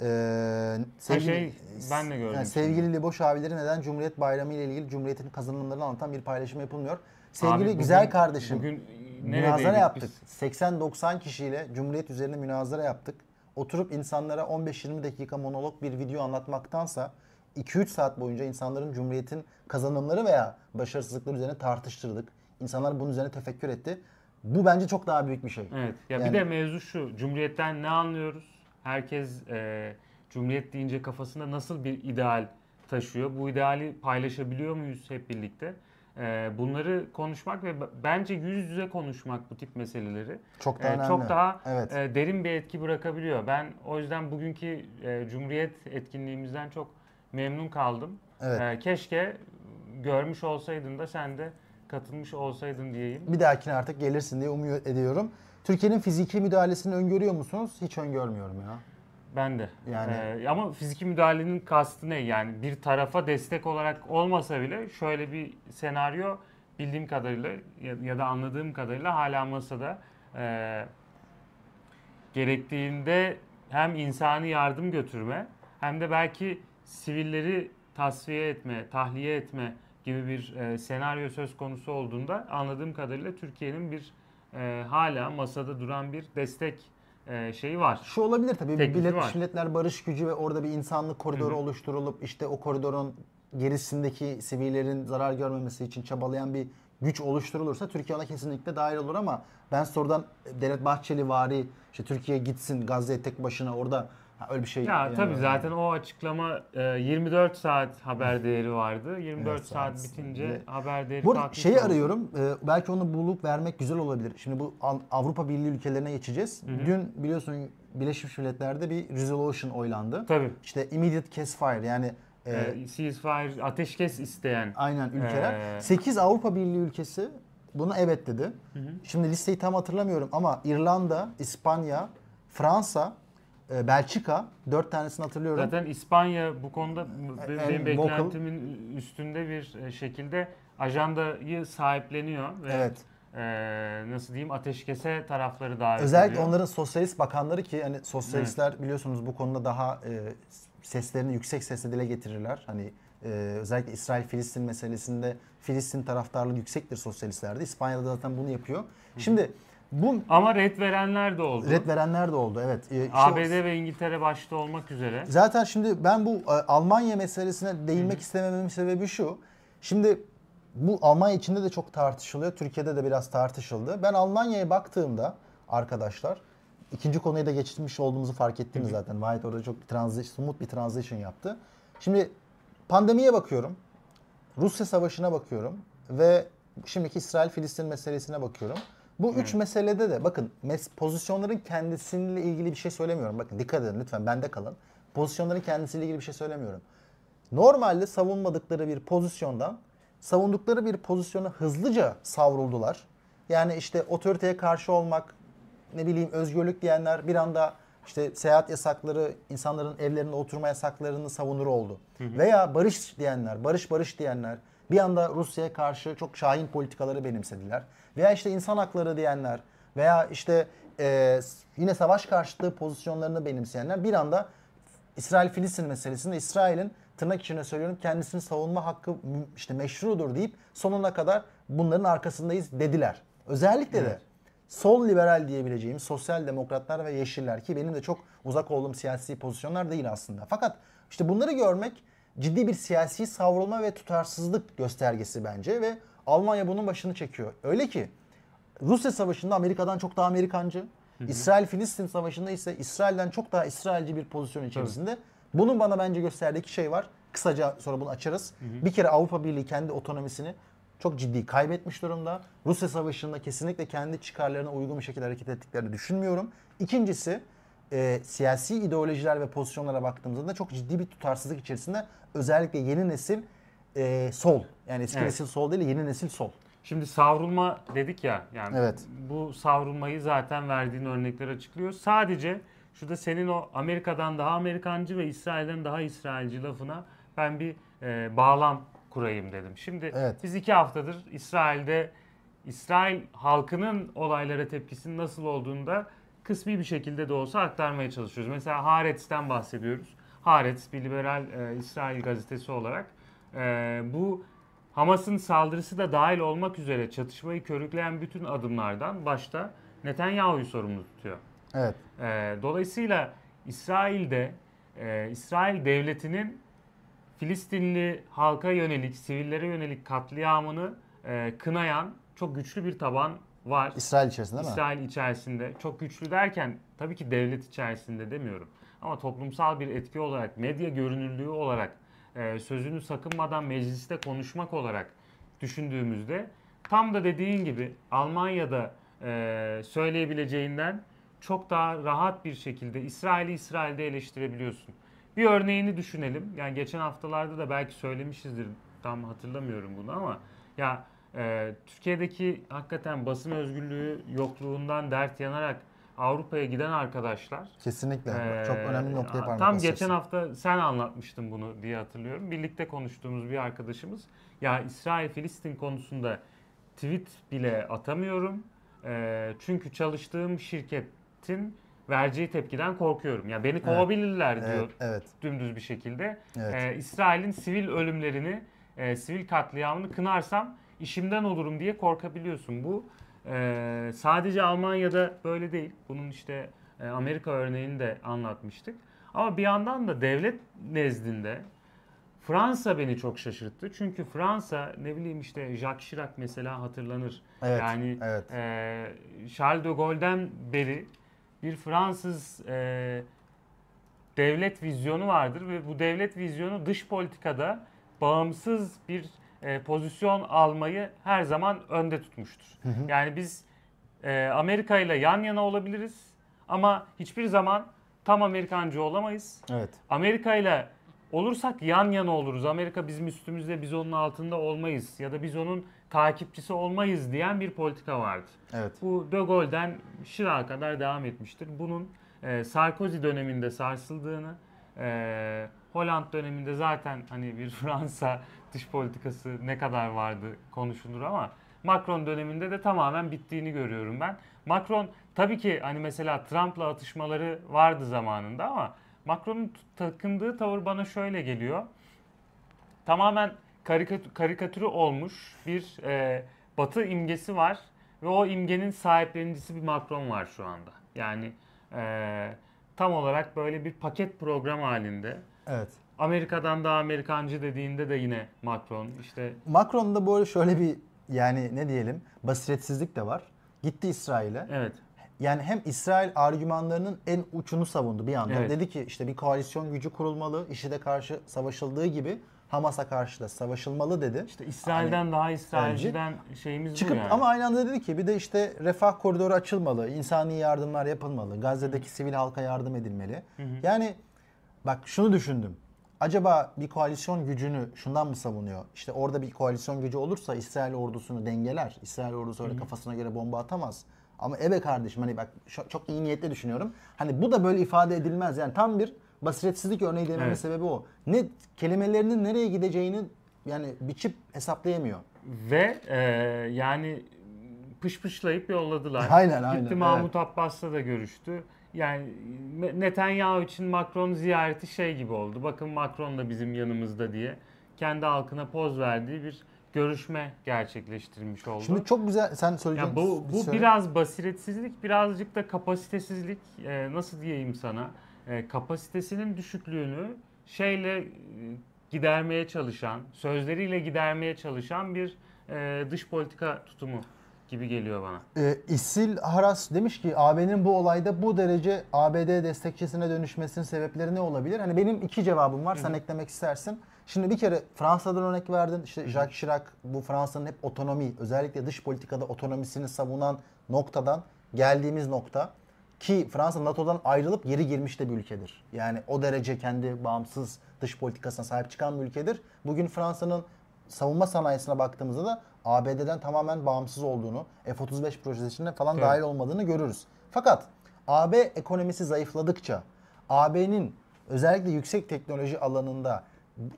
e, şey, ben de gördüm Yani şimdi. sevgili Liboş abileri neden Cumhuriyet Bayramı ile ilgili Cumhuriyet'in kazanımlarını anlatan bir paylaşım yapılmıyor. Sevgili Abi güzel bugün- kardeşim. Bugün Münazara yaptık. biz? 80-90 kişiyle Cumhuriyet üzerine münazara yaptık. Oturup insanlara 15-20 dakika monolog bir video anlatmaktansa 2-3 saat boyunca insanların Cumhuriyet'in kazanımları veya başarısızlıkları üzerine tartıştırdık. İnsanlar bunun üzerine tefekkür etti. Bu bence çok daha büyük bir şey. Evet. Ya Yani- bir de mevzu şu. Cumhuriyetten ne anlıyoruz? Herkes e, Cumhuriyet deyince kafasında nasıl bir ideal taşıyor? Bu ideali paylaşabiliyor muyuz hep birlikte? E, bunları konuşmak ve bence yüz yüze konuşmak bu tip meseleleri Çok daha e, önemli. çok daha Evet. e, derin bir etki bırakabiliyor. Ben o yüzden bugünkü e, Cumhuriyet etkinliğimizden çok memnun kaldım. Evet. Keşke görmüş olsaydın da sen de katılmış olsaydın diyeyim. Bir dahakine artık gelirsin diye umuyor ediyorum. Türkiye'nin fiziki müdahalesini öngörüyor musunuz? Hiç öngörmüyorum ya. Ben de. Yani- Ee, ama fiziki müdahalenin kastı ne? Yani bir tarafa destek olarak olmasa bile şöyle bir senaryo bildiğim kadarıyla ya, ya da anladığım kadarıyla hala masada Ee, gerektiğinde hem insani yardım götürme hem de belki sivilleri tasfiye etme, tahliye etme gibi bir e, senaryo söz konusu olduğunda anladığım kadarıyla Türkiye'nin bir e, hala masada duran bir destek e, şeyi var. Şu olabilir tabii. Teklifi Birleşmiş var. Milletler Barış Gücü ve orada bir insanlık koridoru Hı hı. oluşturulup işte o koridorun gerisindeki sivillerin zarar görmemesi için çabalayan bir güç oluşturulursa Türkiye ona kesinlikle dahil olur ama ben sorudan Devlet Bahçeli vari işte Türkiye gitsin Gazze'ye tek başına orada ha, öyle bir şey. Ya yani- tabii zaten o açıklama e, 24 saat haber <laughs> değeri vardı. 24 Evet, saat saat bitince ve- haber değeri Bu şeyi oldu. arıyorum. e, belki onu bulup vermek güzel olabilir. Şimdi bu Av- Avrupa Birliği ülkelerine geçeceğiz. Dün biliyorsun Birleşmiş Milletler'de bir resolution oylandı. Tabii. İşte immediate ceasefire yani e, E, ceasefire, ateşkes isteyen. aynen ülkeler. Ee, 8 Avrupa Birliği ülkesi buna evet dedi. Şimdi listeyi tam hatırlamıyorum ama İrlanda, İspanya, Fransa, e, Belçika dört tanesini hatırlıyorum. Zaten İspanya bu konuda En benim vocal. beklentimin üstünde bir e, şekilde ajandayı sahipleniyor ve Evet. e, nasıl diyeyim ateşkese tarafları davet Özellikle ediyor. onların sosyalist bakanları ki hani sosyalistler biliyorsunuz bu konuda daha e, seslerini yüksek sesle dile getirirler. Hani e, özellikle İsrail-Filistin meselesinde Filistin taraftarlığı yüksektir sosyalistlerde. İspanya'da zaten bunu yapıyor. Şimdi bu Ama red verenler de oldu. red verenler de oldu evet. E, işte o- ABD ve İngiltere başta olmak üzere. Zaten şimdi ben bu e, Almanya meselesine değinmek istemememin sebebi şu. Şimdi bu Almanya içinde de çok tartışılıyor. Türkiye'de de biraz tartışıldı. Ben Almanya'ya baktığımda arkadaşlar ikinci konuya da geçmiş olduğumuzu fark ettiniz zaten. Vahit orada çok transition, smooth bir transition yaptı. Şimdi pandemiye bakıyorum. Rusya savaşına bakıyorum ve şimdiki İsrail-Filistin meselesine bakıyorum. Bu üç meselede de bakın mes- pozisyonların kendisiyle ilgili bir şey söylemiyorum. Bakın dikkat edin lütfen bende kalın. Pozisyonların kendisiyle ilgili bir şey söylemiyorum. Normalde savunmadıkları bir pozisyondan savundukları bir pozisyona hızlıca savruldular. Yani işte otoriteye karşı olmak, ne bileyim özgürlük diyenler bir anda işte seyahat yasakları, insanların evlerinde oturma yasaklarını savunur oldu. Veya barış diyenler, barış barış diyenler bir anda Rusya'ya karşı çok şahin politikaları benimsediler. Veya işte insan hakları diyenler veya işte e, yine savaş karşıtı pozisyonlarını benimseyenler bir anda İsrail-Filistin meselesinde İsrail'in tırnak içine söylüyorum kendisini savunma hakkı işte meşrudur deyip sonuna kadar bunların arkasındayız dediler. Özellikle de sol liberal diyebileceğim sosyal demokratlar ve yeşiller ki benim de çok uzak olduğum siyasi pozisyonlar değil aslında. Fakat işte bunları görmek ciddi bir siyasi savrulma ve tutarsızlık göstergesi bence ve Almanya bunun başını çekiyor. Öyle ki Rusya Savaşı'nda Amerika'dan çok daha Amerikancı. İsrail-Filistin Savaşı'nda ise İsrail'den çok daha İsrailci bir pozisyon içerisinde. Bunun bana bence gösterdiği iki şey var. Kısaca sonra bunu açarız. Bir kere Avrupa Birliği kendi otonomisini çok ciddi kaybetmiş durumda. Rusya Savaşı'nda kesinlikle kendi çıkarlarına uygun bir şekilde hareket ettiklerini düşünmüyorum. İkincisi e, siyasi ideolojiler ve pozisyonlara baktığımızda da çok ciddi bir tutarsızlık içerisinde özellikle yeni nesil e, sol. Yani eski Evet. nesil sol değil yeni nesil sol. Şimdi savrulma dedik ya yani Evet. bu savrulmayı zaten verdiğin örnekler açıklıyor. Sadece şurada senin o Amerika'dan daha Amerikancı ve İsrail'den daha İsrailci lafına ben bir e, bağlam kurayım dedim. Şimdi Evet. biz iki haftadır İsrail'de İsrail halkının olaylara tepkisinin nasıl olduğunu da kısmi bir şekilde de olsa aktarmaya çalışıyoruz. Mesela Haaretz'ten bahsediyoruz. Haaretz bir liberal e, İsrail gazetesi olarak e, bu Hamas'ın saldırısı da dahil olmak üzere çatışmayı körükleyen bütün adımlardan başta Netanyahu'yu sorumlu tutuyor. Evet. E, dolayısıyla İsrail'de e, İsrail devletinin Filistinli halka yönelik, sivillere yönelik katliamını e, kınayan çok güçlü bir taban var. İsrail içerisinde değil mi? İsrail içerisinde. Çok güçlü derken tabii ki devlet içerisinde demiyorum. Ama toplumsal bir etki olarak, medya görünürlüğü olarak, e, sözünü sakınmadan mecliste konuşmak olarak düşündüğümüzde tam da dediğin gibi Almanya'da e, söyleyebileceğinden çok daha rahat bir şekilde İsrail'i İsrail'de eleştirebiliyorsun. Bir örneğini düşünelim. Yani geçen haftalarda da belki söylemişizdir. Tam hatırlamıyorum bunu ama ya Ee, Türkiye'deki hakikaten basın özgürlüğü yokluğundan dert yanarak Avrupa'ya giden arkadaşlar Kesinlikle. ee, Çok önemli noktaya parmak Tam geçen hafta sen anlatmıştın bunu diye hatırlıyorum. Birlikte konuştuğumuz bir arkadaşımız ya İsrail-Filistin konusunda tweet bile atamıyorum. Ee, çünkü çalıştığım şirketin vereceği tepkiden korkuyorum. Ya beni kovabilirler diyor Evet, evet. dümdüz bir şekilde. Evet. Ee, İsrail'in sivil ölümlerini, e, sivil katliamını kınarsam işimden olurum diye korkabiliyorsun. Bu e, sadece Almanya'da böyle değil. Bunun işte e, Amerika örneğini de anlatmıştık. Ama bir yandan da devlet nezdinde Fransa beni çok şaşırttı. Çünkü Fransa ne bileyim işte Jacques Chirac mesela hatırlanır. Evet, yani evet. e, Charles de Gaulle'den beri bir Fransız e, devlet vizyonu vardır ve bu devlet vizyonu dış politikada bağımsız bir e, pozisyon almayı her zaman önde tutmuştur. Yani biz e, Amerika ile yan yana olabiliriz ama hiçbir zaman tam Amerikancı olamayız. Evet. Amerika ile olursak yan yana oluruz. Amerika bizim üstümüzde biz onun altında olmayız ya da biz onun takipçisi olmayız diyen bir politika vardı. Evet. Bu De Gaulle'den Chirac'a kadar devam etmiştir. Bunun e, Sarkozy döneminde sarsıldığını, e, Hollande döneminde zaten hani bir <laughs> Fransa dış politikası ne kadar vardı konuşulur ama Macron döneminde de tamamen bittiğini görüyorum ben. Macron tabii ki hani mesela Trump'la atışmaları vardı zamanında ama Macron'un takındığı tavır bana şöyle geliyor. Tamamen karikat- karikatürü olmuş bir e, batı imgesi var ve o imgenin sahiplenicisi bir Macron var şu anda. Yani e, tam olarak böyle bir paket program halinde. Evet. Amerika'dan daha Amerikancı dediğinde de yine Macron işte Macron'da böyle şöyle bir yani ne diyelim basiretsizlik de var. Gitti İsrail'e. evet Yani hem İsrail argümanlarının en uçunu savundu bir yandan. Evet. Dedi ki işte bir koalisyon gücü kurulmalı, IŞİD'e karşı savaşıldığı gibi Hamas'a karşı da savaşılmalı dedi. işte İsrail'den daha İsrailciden şeyimiz Çıkıp bu yani. ama aynı anda dedi ki bir de işte refah koridoru açılmalı, insani yardımlar yapılmalı, Gazze'deki sivil halka yardım edilmeli. Yani bak şunu düşündüm. Acaba bir koalisyon gücünü şundan mı savunuyor? İşte orada bir koalisyon gücü olursa İsrail ordusunu dengeler. İsrail ordusu öyle kafasına göre bomba atamaz. Ama ebe kardeşim hani bak çok iyi niyetle düşünüyorum. Hani bu da böyle ifade edilmez. Yani tam bir basiretsizlik örneği dememin Evet. sebebi o. Ne kelimelerinin nereye gideceğini yani biçip hesaplayamıyor. Ve e, yani pışpışlayıp yolladılar. Aynen, aynen, Gitti Mahmut Abbas'la da görüştü. Yani Netanyahu için Macron ziyareti şey gibi oldu. Bakın Macron da bizim yanımızda diye kendi halkına poz verdiği bir görüşme gerçekleştirmiş oldu. Şimdi çok güzel sen söyleyeceğin Ya bu bir bu söyle. biraz basiretsizlik, birazcık da kapasitesizlik. Ee, nasıl diyeyim sana? Ee, kapasitesinin düşüklüğünü şeyle e, gidermeye çalışan, sözleriyle gidermeye çalışan bir e, dış politika tutumu gibi geliyor bana. Ee, İsil Haras demiş ki AB'nin bu olayda bu derece ABD destekçisine dönüşmesinin sebepleri ne olabilir? Hani benim iki cevabım var. Sen eklemek istersin. Şimdi bir kere Fransa'dan örnek verdin. İşte Jacques Chirac bu Fransa'nın hep otonomi, özellikle dış politikada otonomisini savunan noktadan geldiğimiz nokta ki Fransa NATO'dan ayrılıp geri girmiş de bir ülkedir. Yani o derece kendi bağımsız dış politikasına sahip çıkan bir ülkedir. Bugün Fransa'nın savunma sanayisine baktığımızda da ABD'den tamamen bağımsız olduğunu, F-35 projesine falan Evet. dahil olmadığını görürüz. Fakat AB ekonomisi zayıfladıkça, AB'nin özellikle yüksek teknoloji alanında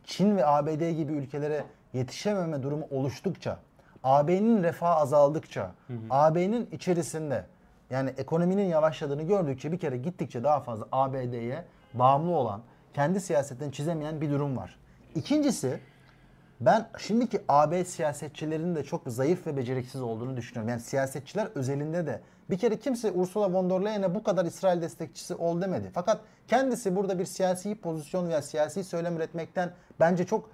Çin ve ABD gibi ülkelere yetişememe durumu oluştukça, AB'nin refahı azaldıkça, AB'nin içerisinde yani ekonominin yavaşladığını gördükçe bir kere gittikçe daha fazla ABD'ye bağımlı olan, kendi siyasetini çizemeyen bir durum var. İkincisi ben şimdiki AB siyasetçilerinin de çok zayıf ve beceriksiz olduğunu düşünüyorum. Yani siyasetçiler özelinde de bir kere kimse Ursula von der Leyen'e bu kadar İsrail destekçisi ol demedi. Fakat kendisi burada bir siyasi pozisyon veya siyasi söylem üretmekten bence çok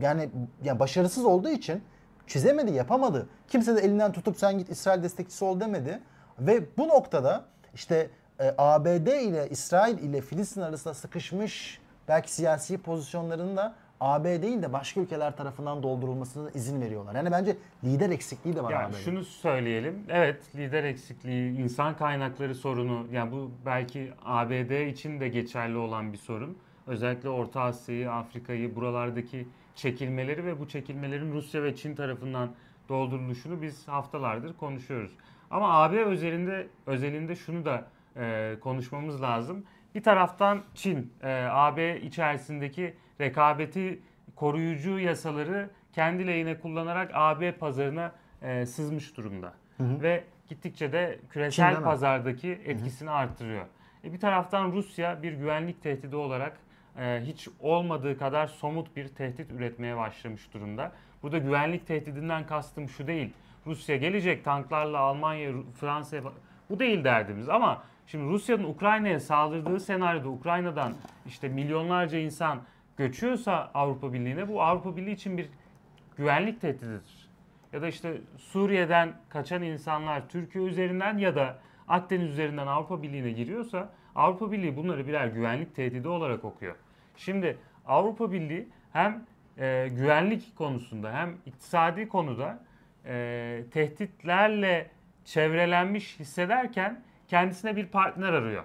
yani ya başarısız olduğu için çizemedi, yapamadı. Kimse de elinden tutup sen git İsrail destekçisi ol demedi. Ve bu noktada işte e, ABD ile İsrail ile Filistin arasında sıkışmış belki siyasi pozisyonlarını da AB değil de başka ülkeler tarafından doldurulmasına izin veriyorlar. Yani bence lider eksikliği de var Yani AB'de. şunu söyleyelim. Evet lider eksikliği, insan kaynakları sorunu. Yani bu belki ABD için de geçerli olan bir sorun. Özellikle Orta Asya'yı, Afrika'yı, buralardaki çekilmeleri ve bu çekilmelerin Rusya ve Çin tarafından dolduruluşunu biz haftalardır konuşuyoruz. Ama AB özelinde özelinde şunu da e, konuşmamız lazım. Bir taraftan Çin, e, AB içerisindeki rekabeti koruyucu yasaları kendi lehine kullanarak AB pazarına e, sızmış durumda. Hı hı. Ve gittikçe de Çin küresel mi? pazardaki etkisini arttırıyor. E, bir taraftan Rusya bir güvenlik tehdidi olarak e, hiç olmadığı kadar somut bir tehdit üretmeye başlamış durumda. Burada güvenlik tehdidinden kastım şu değil. Rusya gelecek tanklarla Almanya, Fransa'ya bu değil derdimiz ama şimdi Rusya'nın Ukrayna'ya saldırdığı senaryoda Ukrayna'dan işte milyonlarca insan göçüyorsa Avrupa Birliği'ne bu Avrupa Birliği için bir güvenlik tehdididir. Ya da işte Suriye'den kaçan insanlar Türkiye üzerinden ya da Akdeniz üzerinden Avrupa Birliği'ne giriyorsa Avrupa Birliği bunları birer güvenlik tehdidi olarak okuyor. Şimdi Avrupa Birliği hem e, güvenlik konusunda hem iktisadi konuda e, tehditlerle çevrelenmiş hissederken kendisine bir partner arıyor.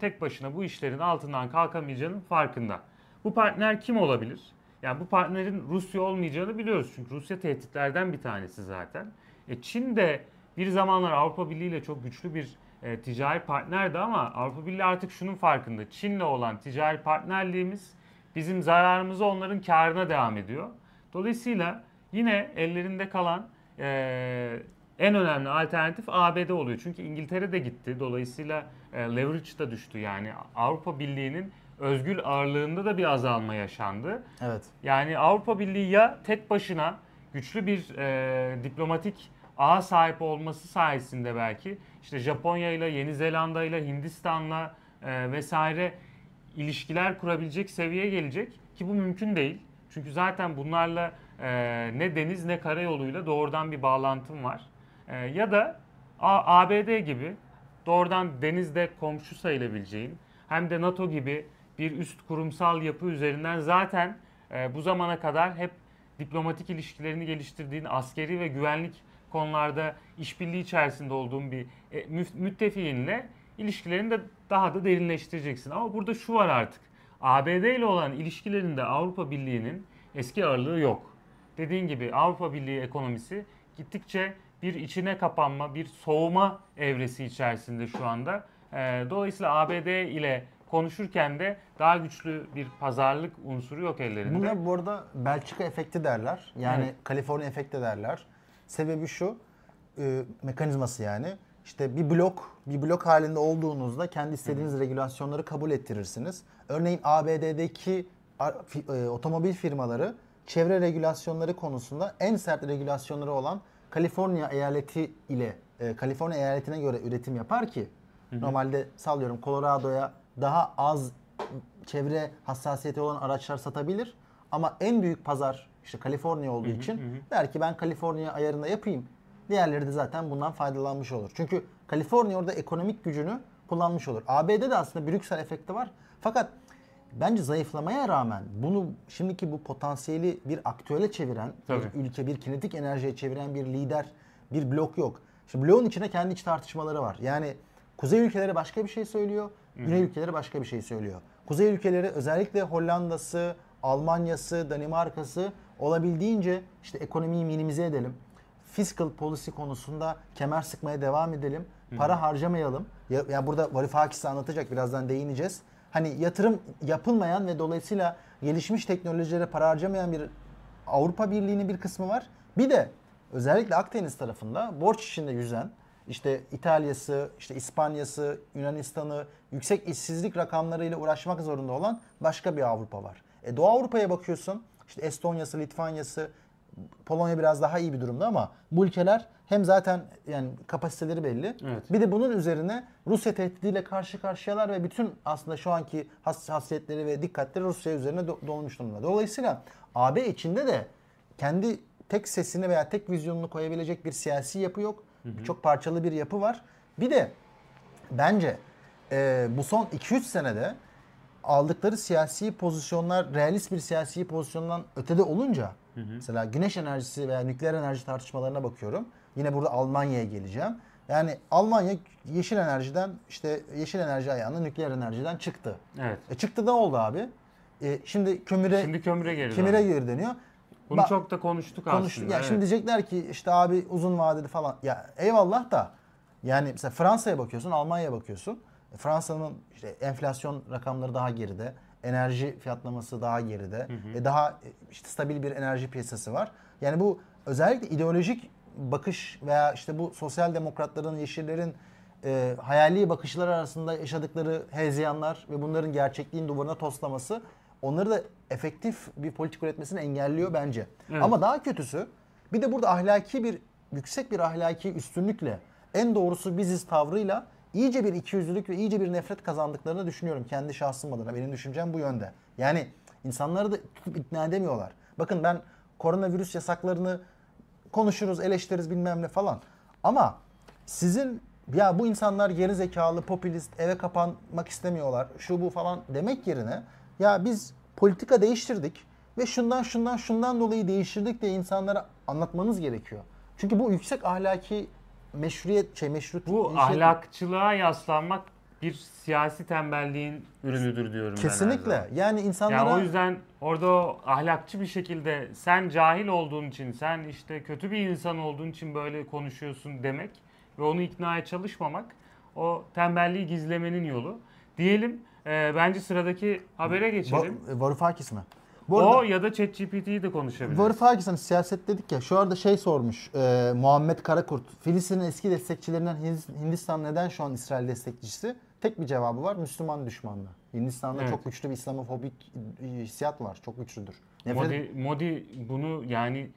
Tek başına bu işlerin altından kalkamayacağının farkında. Bu partner kim olabilir? Yani bu partnerin Rusya olmayacağını biliyoruz. Çünkü Rusya tehditlerden bir tanesi zaten. E Çin de bir zamanlar Avrupa Birliği ile çok güçlü bir e, ticari partnerdi ama Avrupa Birliği artık şunun farkında. Çin'le olan ticari partnerliğimiz bizim zararımızı onların karına devam ediyor. Dolayısıyla yine ellerinde kalan e, en önemli alternatif ABD oluyor. Çünkü İngiltere de gitti. Dolayısıyla e, leverage da düştü. Yani Avrupa Birliği'nin özgül ağırlığında da bir azalma yaşandı. Evet. Yani Avrupa Birliği ya tek başına güçlü bir e, diplomatik ağa sahip olması sayesinde belki işte Japonya ile Yeni Zelanda ile Hindistan'la e, vesaire ilişkiler kurabilecek seviyeye gelecek ki bu mümkün değil. Çünkü zaten bunlarla e, ne deniz ne karayoluyla doğrudan bir bağlantım var. E, ya da A- ABD gibi doğrudan denizde komşu sayılabileceğin hem de NATO gibi bir üst kurumsal yapı üzerinden zaten e, bu zamana kadar hep diplomatik ilişkilerini geliştirdiğin askeri ve güvenlik konularda işbirliği içerisinde olduğun bir e, müttefiğinle ilişkilerini de daha da derinleştireceksin. Ama burada şu var artık. ABD ile olan ilişkilerinde Avrupa Birliği'nin eski ağırlığı yok. Dediğin gibi Avrupa Birliği ekonomisi gittikçe bir içine kapanma, bir soğuma evresi içerisinde şu anda. Ee, dolayısıyla ABD ile konuşurken de daha güçlü bir pazarlık unsuru yok ellerinde. Buna bu arada Belçika efekti derler. Yani Evet. Kaliforniya efekti derler. Sebebi şu, e, mekanizması yani. İşte bir blok, bir blok halinde olduğunuzda kendi istediğiniz regülasyonları kabul ettirirsiniz. Örneğin ABD'deki e, otomobil firmaları çevre regülasyonları konusunda en sert regülasyonları olan Kaliforniya eyaleti ile e, Kaliforniya eyaletine göre üretim yapar ki normalde sallıyorum Colorado'ya daha az çevre hassasiyeti olan araçlar satabilir. Ama en büyük pazar işte Kaliforniya olduğu için der ki ben Kaliforniya ayarında yapayım. Diğerleri de zaten bundan faydalanmış olur. Çünkü Kaliforniya orada ekonomik gücünü kullanmış olur. ABD'de de aslında Brüksel efekti var. Fakat bence zayıflamaya rağmen bunu şimdiki bu potansiyeli bir aktüele çeviren, Tabii. bir ülke, bir kinetik enerjiye çeviren bir lider, bir blok yok. Şimdi bloğun içinde kendi iç tartışmaları var. Yani kuzey ülkeleri başka bir şey söylüyor, güney ülkeleri başka bir şey söylüyor. Kuzey ülkeleri özellikle Hollanda'sı, Almanya'sı, Danimarka'sı olabildiğince işte ekonomiyi minimize edelim. Fiscal policy konusunda kemer sıkmaya devam edelim. Para harcamayalım. Ya, ya burada Varoufakis anlatacak birazdan değineceğiz. Hani yatırım yapılmayan ve dolayısıyla gelişmiş teknolojilere para harcamayan bir Avrupa Birliği'nin bir kısmı var. Bir de özellikle Akdeniz tarafında borç içinde yüzen işte İtalya'sı, işte İspanya'sı, Yunanistan'ı yüksek işsizlik rakamlarıyla uğraşmak zorunda olan başka bir Avrupa var. E Doğu Avrupa'ya bakıyorsun. işte Estonya'sı, Litvanya'sı, Polonya biraz daha iyi bir durumda ama bu ülkeler hem zaten yani kapasiteleri belli. Evet. Bir de bunun üzerine Rusya tehdidiyle karşı karşıyalar ve bütün aslında şu anki hassasiyetleri ve dikkatleri Rusya üzerine do- dolmuş durumda. Dolayısıyla AB içinde de kendi tek sesini veya tek vizyonunu koyabilecek bir siyasi yapı yok. Çok parçalı bir yapı var. Bir de bence e, bu son 2-3 senede aldıkları siyasi pozisyonlar realist bir siyasi pozisyondan ötede olunca mesela güneş enerjisi veya nükleer enerji tartışmalarına bakıyorum. Yine burada Almanya'ya geleceğim. Yani Almanya yeşil enerjiden işte yeşil enerji ayağına nükleer enerjiden çıktı. Evet. E çıktı da oldu abi. E, şimdi kömüre Şimdi kömüre geri kömüre geri dönüyor. Bunu Bak, çok da konuştuk, konuştuk. aslında. Ya evet. şimdi diyecekler ki işte abi uzun vadeli falan. Ya eyvallah da yani mesela Fransa'ya bakıyorsun, Almanya'ya bakıyorsun. E, Fransa'nın işte enflasyon rakamları daha geride. Enerji fiyatlaması daha geride. E, daha e, işte stabil bir enerji piyasası var. Yani bu özellikle ideolojik bakış veya işte bu sosyal demokratların, yeşillerin e, hayali bakışlar arasında yaşadıkları hezeyanlar ve bunların gerçekliğin duvarına toslaması onları da efektif bir politik üretmesini engelliyor bence. Evet. Ama daha kötüsü bir de burada ahlaki bir yüksek bir ahlaki üstünlükle en doğrusu biziz tavrıyla iyice bir ikiyüzlülük ve iyice bir nefret kazandıklarını düşünüyorum kendi şahsım adına. Benim düşüncem bu yönde. Yani insanları da tutup ikna edemiyorlar. Bakın ben koronavirüs yasaklarını konuşuruz, eleştiririz bilmem ne falan. Ama sizin ya bu insanlar geri zekalı, popülist, eve kapanmak istemiyorlar, şu bu falan demek yerine ya biz politika değiştirdik ve şundan şundan şundan dolayı değiştirdik diye insanlara anlatmanız gerekiyor. Çünkü bu yüksek ahlaki meşruiyet şey meşrut Bu ahlakçılığa yaslanmak bir siyasi tembelliğin ürünüdür diyorum ben her kesinlikle. Yani insanlara Ya o yüzden orada o ahlakçı bir şekilde sen cahil olduğun için, sen işte kötü bir insan olduğun için böyle konuşuyorsun demek ve onu iknaya çalışmamak o tembelliği gizlemenin yolu. Diyelim e, bence sıradaki habere geçelim. Va- Varoufakis mi? Bu o arada ya da ChatGPT'yi de konuşabiliriz. Varoufakis hani siyaset dedik ya şu arada şey sormuş e, Muhammed Karakurt. Filistin'in eski destekçilerinden Hin- Hindistan neden şu an İsrail destekçisi? Tek bir cevabı var Müslüman düşmanlığı. Hindistan'da Evet. çok güçlü bir İslamofobik e, hissiyat var. Çok güçlüdür. Nefret- Modi, Modi bunu yani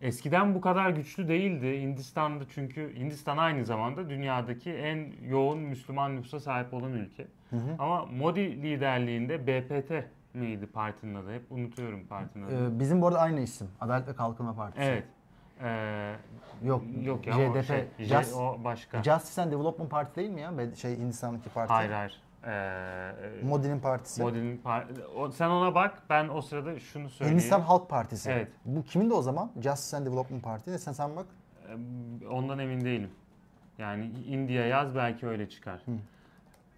eskiden bu kadar güçlü değildi. Hindistan'da çünkü Hindistan aynı zamanda dünyadaki en yoğun Müslüman nüfusa sahip olan ülke. Ama Modi liderliğinde BPT miydi partinin adı? Hep unutuyorum partinin adını. E, bizim bu arada aynı isim. Adalet ve Kalkınma Partisi. evet. Ee, Yok. yok ya o JDP. şey, J- Just- o başka. Justice and Development Parti değil mi ya? Şey Hindistan'daki parti. hayır hayır. Ee, Modi'nin partisi. Modi'nin par- o, sen ona bak ben o sırada şunu söyleyeyim. Hindistan Halk Partisi. Evet. Bu kimin de o zaman? Justice and Development Parti. Ne sen sen bak. Ondan emin değilim. Yani India yaz belki öyle çıkar.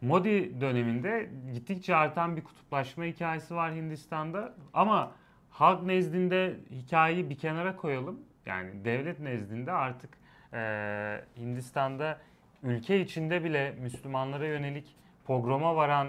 Modi döneminde gittikçe artan bir kutuplaşma hikayesi var Hindistan'da. Ama halk nezdinde hikayeyi bir kenara koyalım. Yani devlet nezdinde artık eee, Hindistan'da ülke içinde bile Müslümanlara yönelik pogroma varan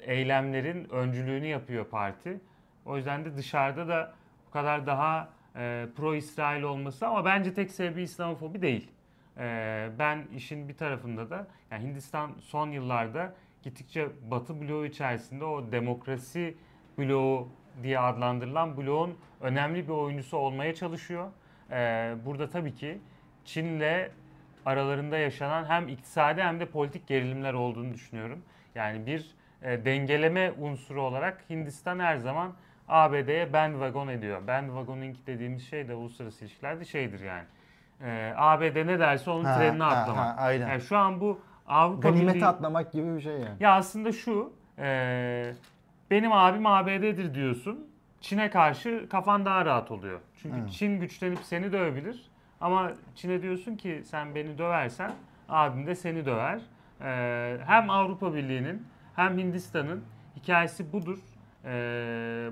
eylemlerin öncülüğünü yapıyor parti. O yüzden de dışarıda da bu kadar daha e, pro İsrail olması ama bence tek sebebi İslamofobi değil. E, ben işin bir tarafında da yani Hindistan son yıllarda gittikçe Batı bloğu içerisinde o demokrasi bloğu diye adlandırılan bloğun önemli bir oyuncusu olmaya çalışıyor. E, burada tabii ki Çin'le aralarında yaşanan hem iktisadi hem de politik gerilimler olduğunu düşünüyorum. Yani bir e, dengeleme unsuru olarak Hindistan her zaman ABD'ye bandwagon ediyor. Bandwagoning dediğimiz şey de uluslararası ilişkilerde şeydir yani. E, ABD ne derse onun Ha, trenine ha, atlamak. ha, aynen. Yani şu an bu Avrupa Ganimete Birliği- atlamak gibi bir şey yani. ya aslında şu, e, benim abim ABD'dir diyorsun. Çin'e karşı kafan daha rahat oluyor. Çünkü Evet. Çin güçlenip seni dövebilir. Ama Çin'e diyorsun ki sen beni döversen abim de seni döver. E, hem Avrupa Birliği'nin hem Hindistan'ın hikayesi budur. E,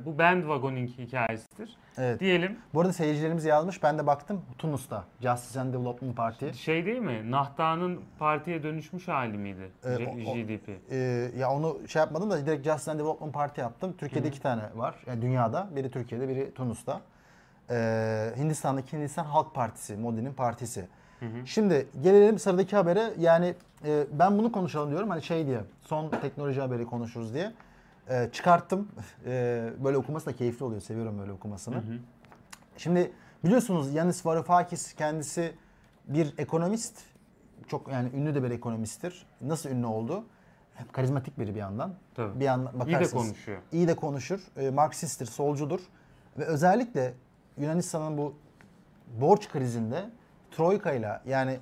bu bandwagoning hikayesidir. Evet. Diyelim Bu arada seyircilerimiz yazmış. Ben de baktım. Tunus'ta. Justice and Development Parti. şey değil mi? Nahta'nın partiye dönüşmüş hali miydi? E, J- o- o- GDP. Ee, ya onu şey yapmadım da direkt Justice and Development Parti yaptım. Türkiye'de iki tane var. Yani dünyada. Biri Türkiye'de, biri Tunus'ta. Ee, Hindistan'daki Hindistan Halk Partisi. Modi'nin partisi. Şimdi gelelim sıradaki habere. Yani e, ben bunu konuşalım diyorum. Hani şey diye son teknoloji haberi konuşuruz diye. Ee, çıkarttım. <laughs> Ee, böyle okuması da keyifli oluyor. Seviyorum böyle okumasını. Şimdi biliyorsunuz Yanis Varoufakis kendisi bir ekonomist. Çok yani ünlü de bir ekonomisttir. Nasıl ünlü oldu? Hep karizmatik biri bir yandan. Tabii. Bir yandan İyi de bakarsınız. konuşuyor. İyi de konuşur. E, Marksisttir, solcudur. Ve özellikle Yunanistan'ın bu borç krizinde Troika ile yani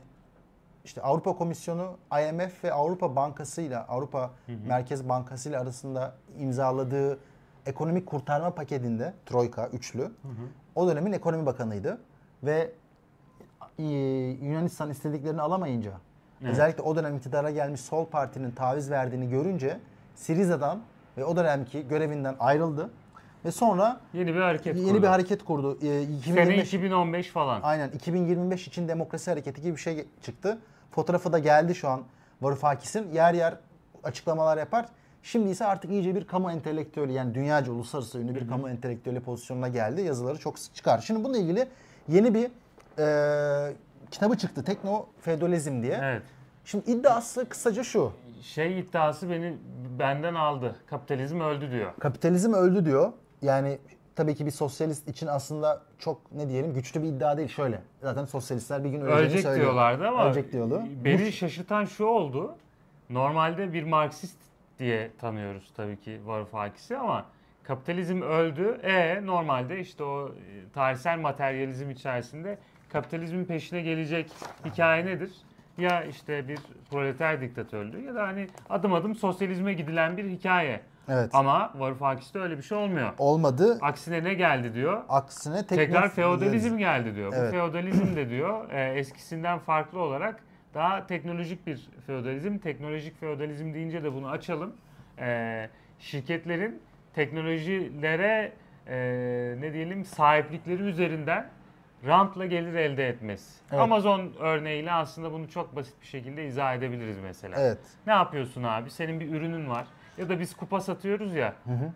işte Avrupa Komisyonu, IMF ve Avrupa Bankası ile Avrupa Merkez Bankası ile arasında imzaladığı ekonomik kurtarma paketinde Troika üçlü o dönemin ekonomi bakanıydı. Ve e, Yunanistan istediklerini alamayınca Evet. özellikle o dönem iktidara gelmiş Sol Parti'nin taviz verdiğini görünce Siriza'dan ve o dönemki görevinden ayrıldı ve sonra Yeni bir hareket yeni kurdu. bir hareket kurdu. Ee, Sene 2025 2015 falan. Aynen 2025 için demokrasi hareketi gibi bir şey çıktı. Fotoğrafı da geldi şu an Varoufakis'in. Yer yer açıklamalar yapar. Şimdi ise artık iyice bir kamu entelektüeli yani dünyaca uluslararası ünlü bir kamu entelektüeli pozisyonuna geldi. Yazıları çok sık çıkar. Şimdi bununla ilgili yeni bir e, kitabı çıktı. Tekno Feodalizm diye. Evet. Şimdi iddiası kısaca şu. Şey iddiası beni benden aldı. Kapitalizm öldü diyor. Kapitalizm öldü diyor. Yani tabii ki bir sosyalist için aslında çok ne diyelim güçlü bir iddia değil. Şöyle zaten sosyalistler bir gün öleceğini Ölecek söylüyor. diyorlardı ama Ölecek diyordu. beni şaşırtan şu oldu. Normalde bir Marksist diye tanıyoruz tabii ki Varoufakis'i ama kapitalizm öldü. E normalde işte o e, tarihsel materyalizm içerisinde kapitalizmin peşine gelecek hikaye nedir? Ya işte bir proleter diktatörlüğü ya da hani adım adım sosyalizme gidilen bir hikaye. Evet. Ama Varoufakis'te öyle bir şey olmuyor. Olmadı. Aksine ne geldi diyor? Aksine tekno- Tekrar feodalizm geldi diyor. Evet. Bu feodalizm de <clears throat> diyor e, eskisinden farklı olarak daha teknolojik bir feodalizm. Teknolojik feodalizm deyince de bunu açalım. E, şirketlerin teknolojilere e, ne diyelim sahiplikleri üzerinden rantla gelir elde etmesi. Evet. Amazon örneğiyle aslında bunu çok basit bir şekilde izah edebiliriz mesela. Evet. Ne yapıyorsun abi? Senin bir ürünün var. Ya da biz kupa satıyoruz ya.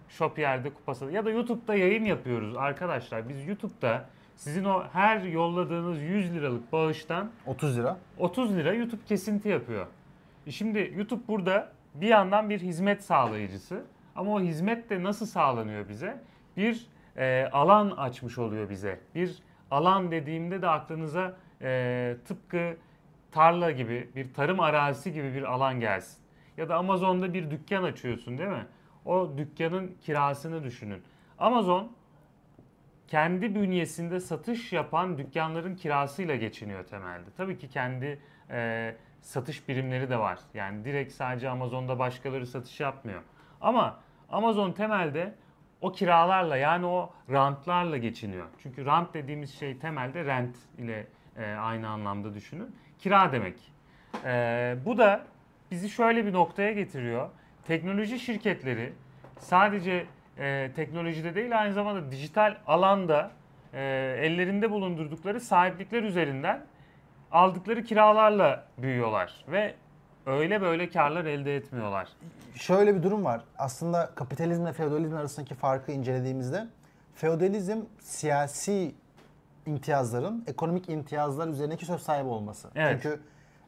Shop yerde kupa satıyoruz. Ya da YouTube'da yayın yapıyoruz arkadaşlar. Biz YouTube'da sizin o her yolladığınız 100 liralık bağıştan 30 lira. 30 lira YouTube kesinti yapıyor. E Şimdi YouTube burada bir yandan bir hizmet sağlayıcısı. Ama o hizmet de nasıl sağlanıyor bize? Bir e, alan açmış oluyor bize. Bir alan dediğimde de aklınıza e, tıpkı tarla gibi, bir tarım arazisi gibi bir alan gelsin. Ya da Amazon'da bir dükkan açıyorsun değil mi? O dükkanın kirasını düşünün. Amazon kendi bünyesinde satış yapan dükkanların kirasıyla geçiniyor temelde. Tabii ki kendi e, satış birimleri de var. Yani direkt sadece Amazon'da başkaları satış yapmıyor. Ama Amazon temelde o kiralarla yani o rantlarla geçiniyor. Çünkü rant dediğimiz şey temelde rent ile e, aynı anlamda düşünün. Kira demek. E, bu da bizi şöyle bir noktaya getiriyor. Teknoloji şirketleri sadece e, teknolojide değil aynı zamanda dijital alanda e, ellerinde bulundurdukları sahiplikler üzerinden aldıkları kiralarla büyüyorlar ve öyle böyle karlar elde etmiyorlar. Şöyle bir durum var. Aslında kapitalizmle feodalizm arasındaki farkı incelediğimizde feodalizm siyasi imtiyazların ekonomik imtiyazlar üzerindeki söz sahibi olması. Evet. Çünkü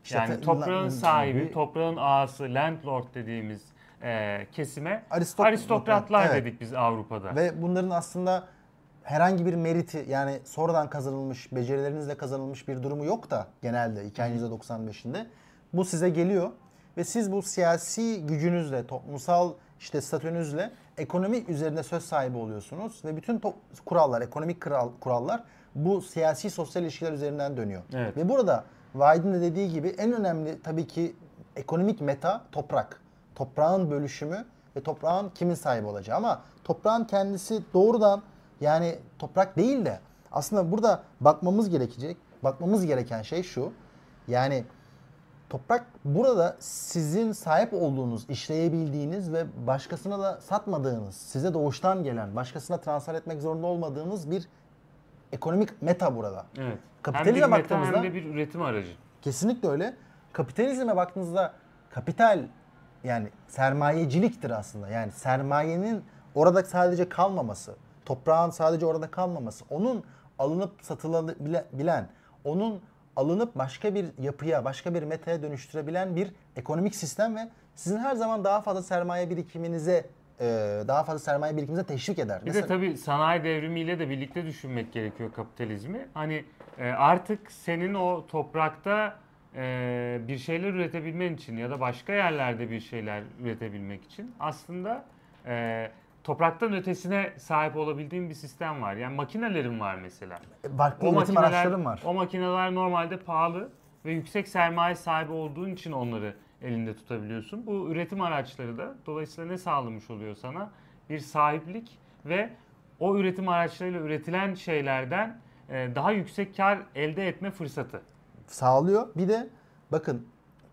işte Yani toprağın sahibi, toprağın ağası, landlord dediğimiz e, kesime aristok- aristokratlar Evet. dedik biz Avrupa'da. Ve bunların aslında herhangi bir meriti yani sonradan kazanılmış, becerilerinizle kazanılmış bir durumu yok da genelde hikayenin %95'inde. Bu size geliyor ve siz bu siyasi gücünüzle, toplumsal işte statünüzle ekonomi üzerinde söz sahibi oluyorsunuz ve bütün kurallar, ekonomik kural, kurallar bu siyasi sosyal ilişkiler üzerinden dönüyor. Evet. Ve burada Vaid'in de dediği gibi en önemli tabii ki ekonomik meta toprak. Toprağın bölüşümü ve toprağın kimin sahibi olacağı ama toprağın kendisi doğrudan yani toprak değil de aslında burada bakmamız gerekecek, bakmamız gereken şey şu. Yani toprak burada sizin sahip olduğunuz, işleyebildiğiniz ve başkasına da satmadığınız, size doğuştan gelen, başkasına transfer etmek zorunda olmadığınız bir ekonomik meta burada. Evet. Kapitalizme hem bir meta baktığımızda- hem de bir üretim aracı. Kesinlikle öyle. Kapitalizme baktığınızda kapital yani sermayeciliktir aslında. Yani sermayenin orada sadece kalmaması, toprağın sadece orada kalmaması, onun alınıp satılabilen, onun alınıp başka bir yapıya, başka bir metaya dönüştürebilen bir ekonomik sistem ve sizin her zaman daha fazla sermaye birikiminize e, daha fazla sermaye birikiminize teşvik eder. Bir de tabii sanayi devrimiyle de birlikte düşünmek gerekiyor kapitalizmi. Hani e, artık senin o toprakta e, bir şeyler üretebilmen için ya da başka yerlerde bir şeyler üretebilmek için aslında e, topraktan ötesine sahip olabildiğin bir sistem var. Yani makinelerin var mesela. farklı üretim araçlarım var. O makineler normalde pahalı ve yüksek sermaye sahibi olduğun için onları elinde tutabiliyorsun. Bu üretim araçları da dolayısıyla ne sağlamış oluyor sana? Bir sahiplik ve o üretim araçlarıyla üretilen şeylerden e, daha yüksek kar elde etme fırsatı. sağlıyor. Bir de bakın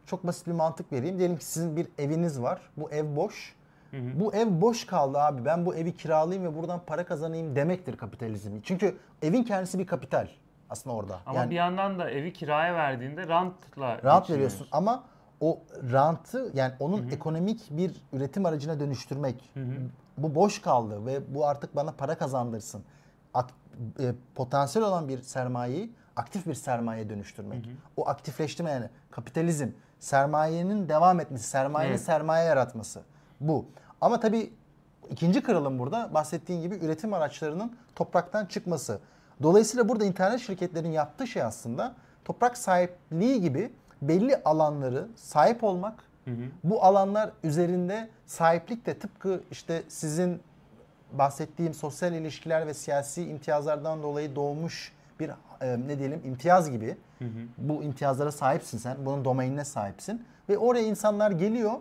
çok basit bir mantık vereyim. Diyelim ki sizin bir eviniz var. Bu ev boş Bu ev boş kaldı abi. Ben bu evi kiralayayım ve buradan para kazanayım demektir kapitalizm. Çünkü evin kendisi bir kapital aslında orada. Ama yani bir yandan da evi kiraya verdiğinde rantla rant veriyorsun ama o rantı yani onun ekonomik bir üretim aracına dönüştürmek. Bu boş kaldı ve bu artık bana para kazandırsın. Ak- e, potansiyel olan bir sermayeyi aktif bir sermaye dönüştürmek. O aktifleştirme yani kapitalizm, sermayenin devam etmesi, sermayenin Evet. sermaye yaratması. Bu. Ama tabii ikinci kırılım burada bahsettiğin gibi üretim araçlarının topraktan çıkması. Dolayısıyla burada internet şirketlerinin yaptığı şey aslında toprak sahipliği gibi belli alanları sahip olmak. Bu alanlar üzerinde sahiplik de tıpkı işte sizin bahsettiğim sosyal ilişkiler ve siyasi imtiyazlardan dolayı doğmuş bir e, ne diyelim imtiyaz gibi. Bu imtiyazlara sahipsin sen. Bunun domainine sahipsin. Ve oraya insanlar geliyor.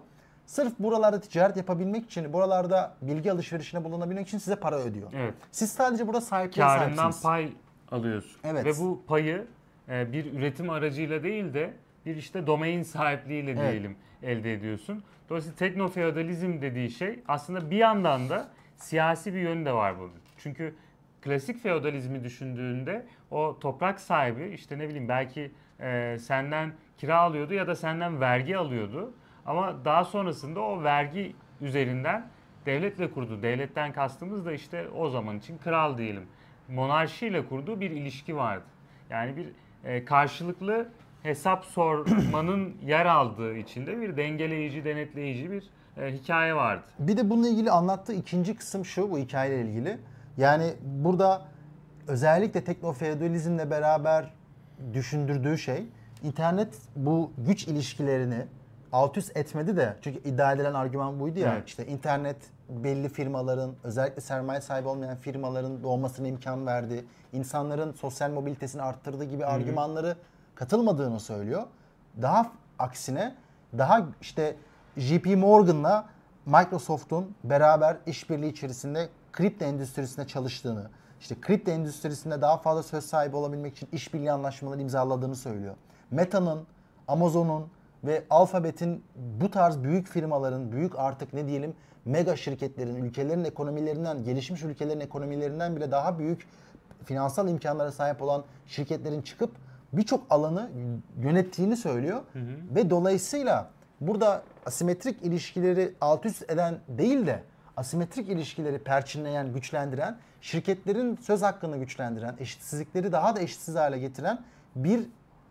Sırf buralarda ticaret yapabilmek için, buralarda bilgi alışverişine bulunabilmek için size para ödüyor. Evet. Siz sadece burada sahipliğe Karından sahipsiniz. pay alıyorsun. Evet. Ve bu payı e, bir üretim aracıyla değil de bir işte domain sahipliğiyle Evet. diyelim elde ediyorsun. Dolayısıyla teknofeodalizm dediği şey aslında bir yandan da siyasi bir yönü de var bunun. Çünkü klasik feodalizmi düşündüğünde o toprak sahibi işte ne bileyim belki e, senden kira alıyordu ya da senden vergi alıyordu. Ama daha sonrasında o vergi üzerinden devletle kurdu. Devletten kastımız da işte o zaman için kral diyelim. Monarşiyle kurduğu bir ilişki vardı. Yani bir e, karşılıklı hesap sormanın <clears throat> yer aldığı içinde bir dengeleyici, denetleyici bir e, hikaye vardı. Bir de bununla ilgili anlattığı ikinci kısım şu bu hikayeyle ilgili. Yani burada özellikle teknofeodalizmle beraber düşündürdüğü şey internet bu güç ilişkilerini alt üst etmedi de çünkü iddia edilen argüman buydu ya Evet. işte internet belli firmaların özellikle sermaye sahibi olmayan firmaların doğmasına imkan verdi. İnsanların sosyal mobilitesini arttırdığı gibi argümanları katılmadığını söylüyor. Daha aksine daha işte JP Morgan'la Microsoft'un beraber işbirliği içerisinde kripto endüstrisinde çalıştığını, işte kripto endüstrisinde daha fazla söz sahibi olabilmek için işbirliği anlaşmaları imzaladığını söylüyor. Meta'nın, Amazon'un ve Alphabet'in bu tarz büyük firmaların, büyük artık ne diyelim mega şirketlerin, ülkelerin ekonomilerinden, gelişmiş ülkelerin ekonomilerinden bile daha büyük finansal imkanlara sahip olan şirketlerin çıkıp birçok alanı yönettiğini söylüyor. Ve dolayısıyla burada asimetrik ilişkileri alt üst eden değil de asimetrik ilişkileri perçinleyen, güçlendiren, şirketlerin söz hakkını güçlendiren, eşitsizlikleri daha da eşitsiz hale getiren bir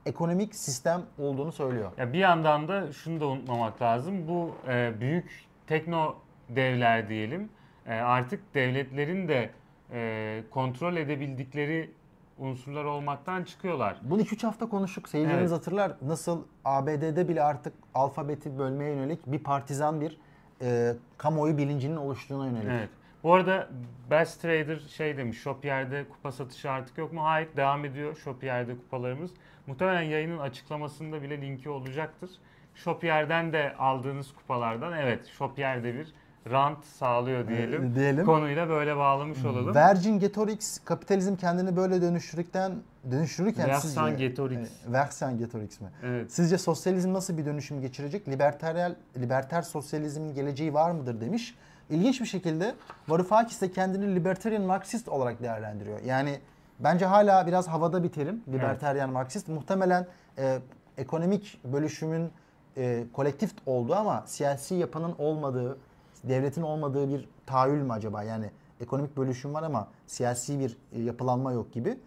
ekonomik sistem olduğunu söylüyor. Ya bir yandan da şunu da unutmamak lazım. Bu e, büyük tekno devler diyelim e, artık devletlerin de e, kontrol edebildikleri unsurlar olmaktan çıkıyorlar. Bunu 2-3 hafta konuştuk. Seyircilerimiz Evet. hatırlar. Nasıl ABD'de bile artık alfabeti bölmeye yönelik bir partizan bir e, kamuoyu bilincinin oluştuğuna yönelik. Evet. Bu arada Best Trader şey demiş, Shopier'de kupa satışı artık yok mu? Hayır, devam ediyor Shopier'de kupalarımız. Muhtemelen yayının açıklamasında bile linki olacaktır. Shopier'den de aldığınız kupalardan evet Shopier'de bir rant sağlıyor diyelim. Ee, diyelim. Konuyla böyle bağlamış olalım. Virgin Getorix kapitalizm kendini böyle dönüştürürken dönüştürürken Versan sizce Getorix. E, Versan Getorix mi? Evet. Sizce sosyalizm nasıl bir dönüşüm geçirecek? Liberteryer liberter sosyalizmin geleceği var mıdır demiş. İlginç bir şekilde Varoufakis de kendini libertarian Marksist olarak değerlendiriyor. Yani bence hala biraz havada bir terim libertarian Marksist. Muhtemelen e, ekonomik bölüşümün e, kolektif olduğu ama siyasi yapının olmadığı, devletin olmadığı bir tahayyül mü acaba? Yani ekonomik bölüşüm var ama siyasi bir e, yapılanma yok gibi.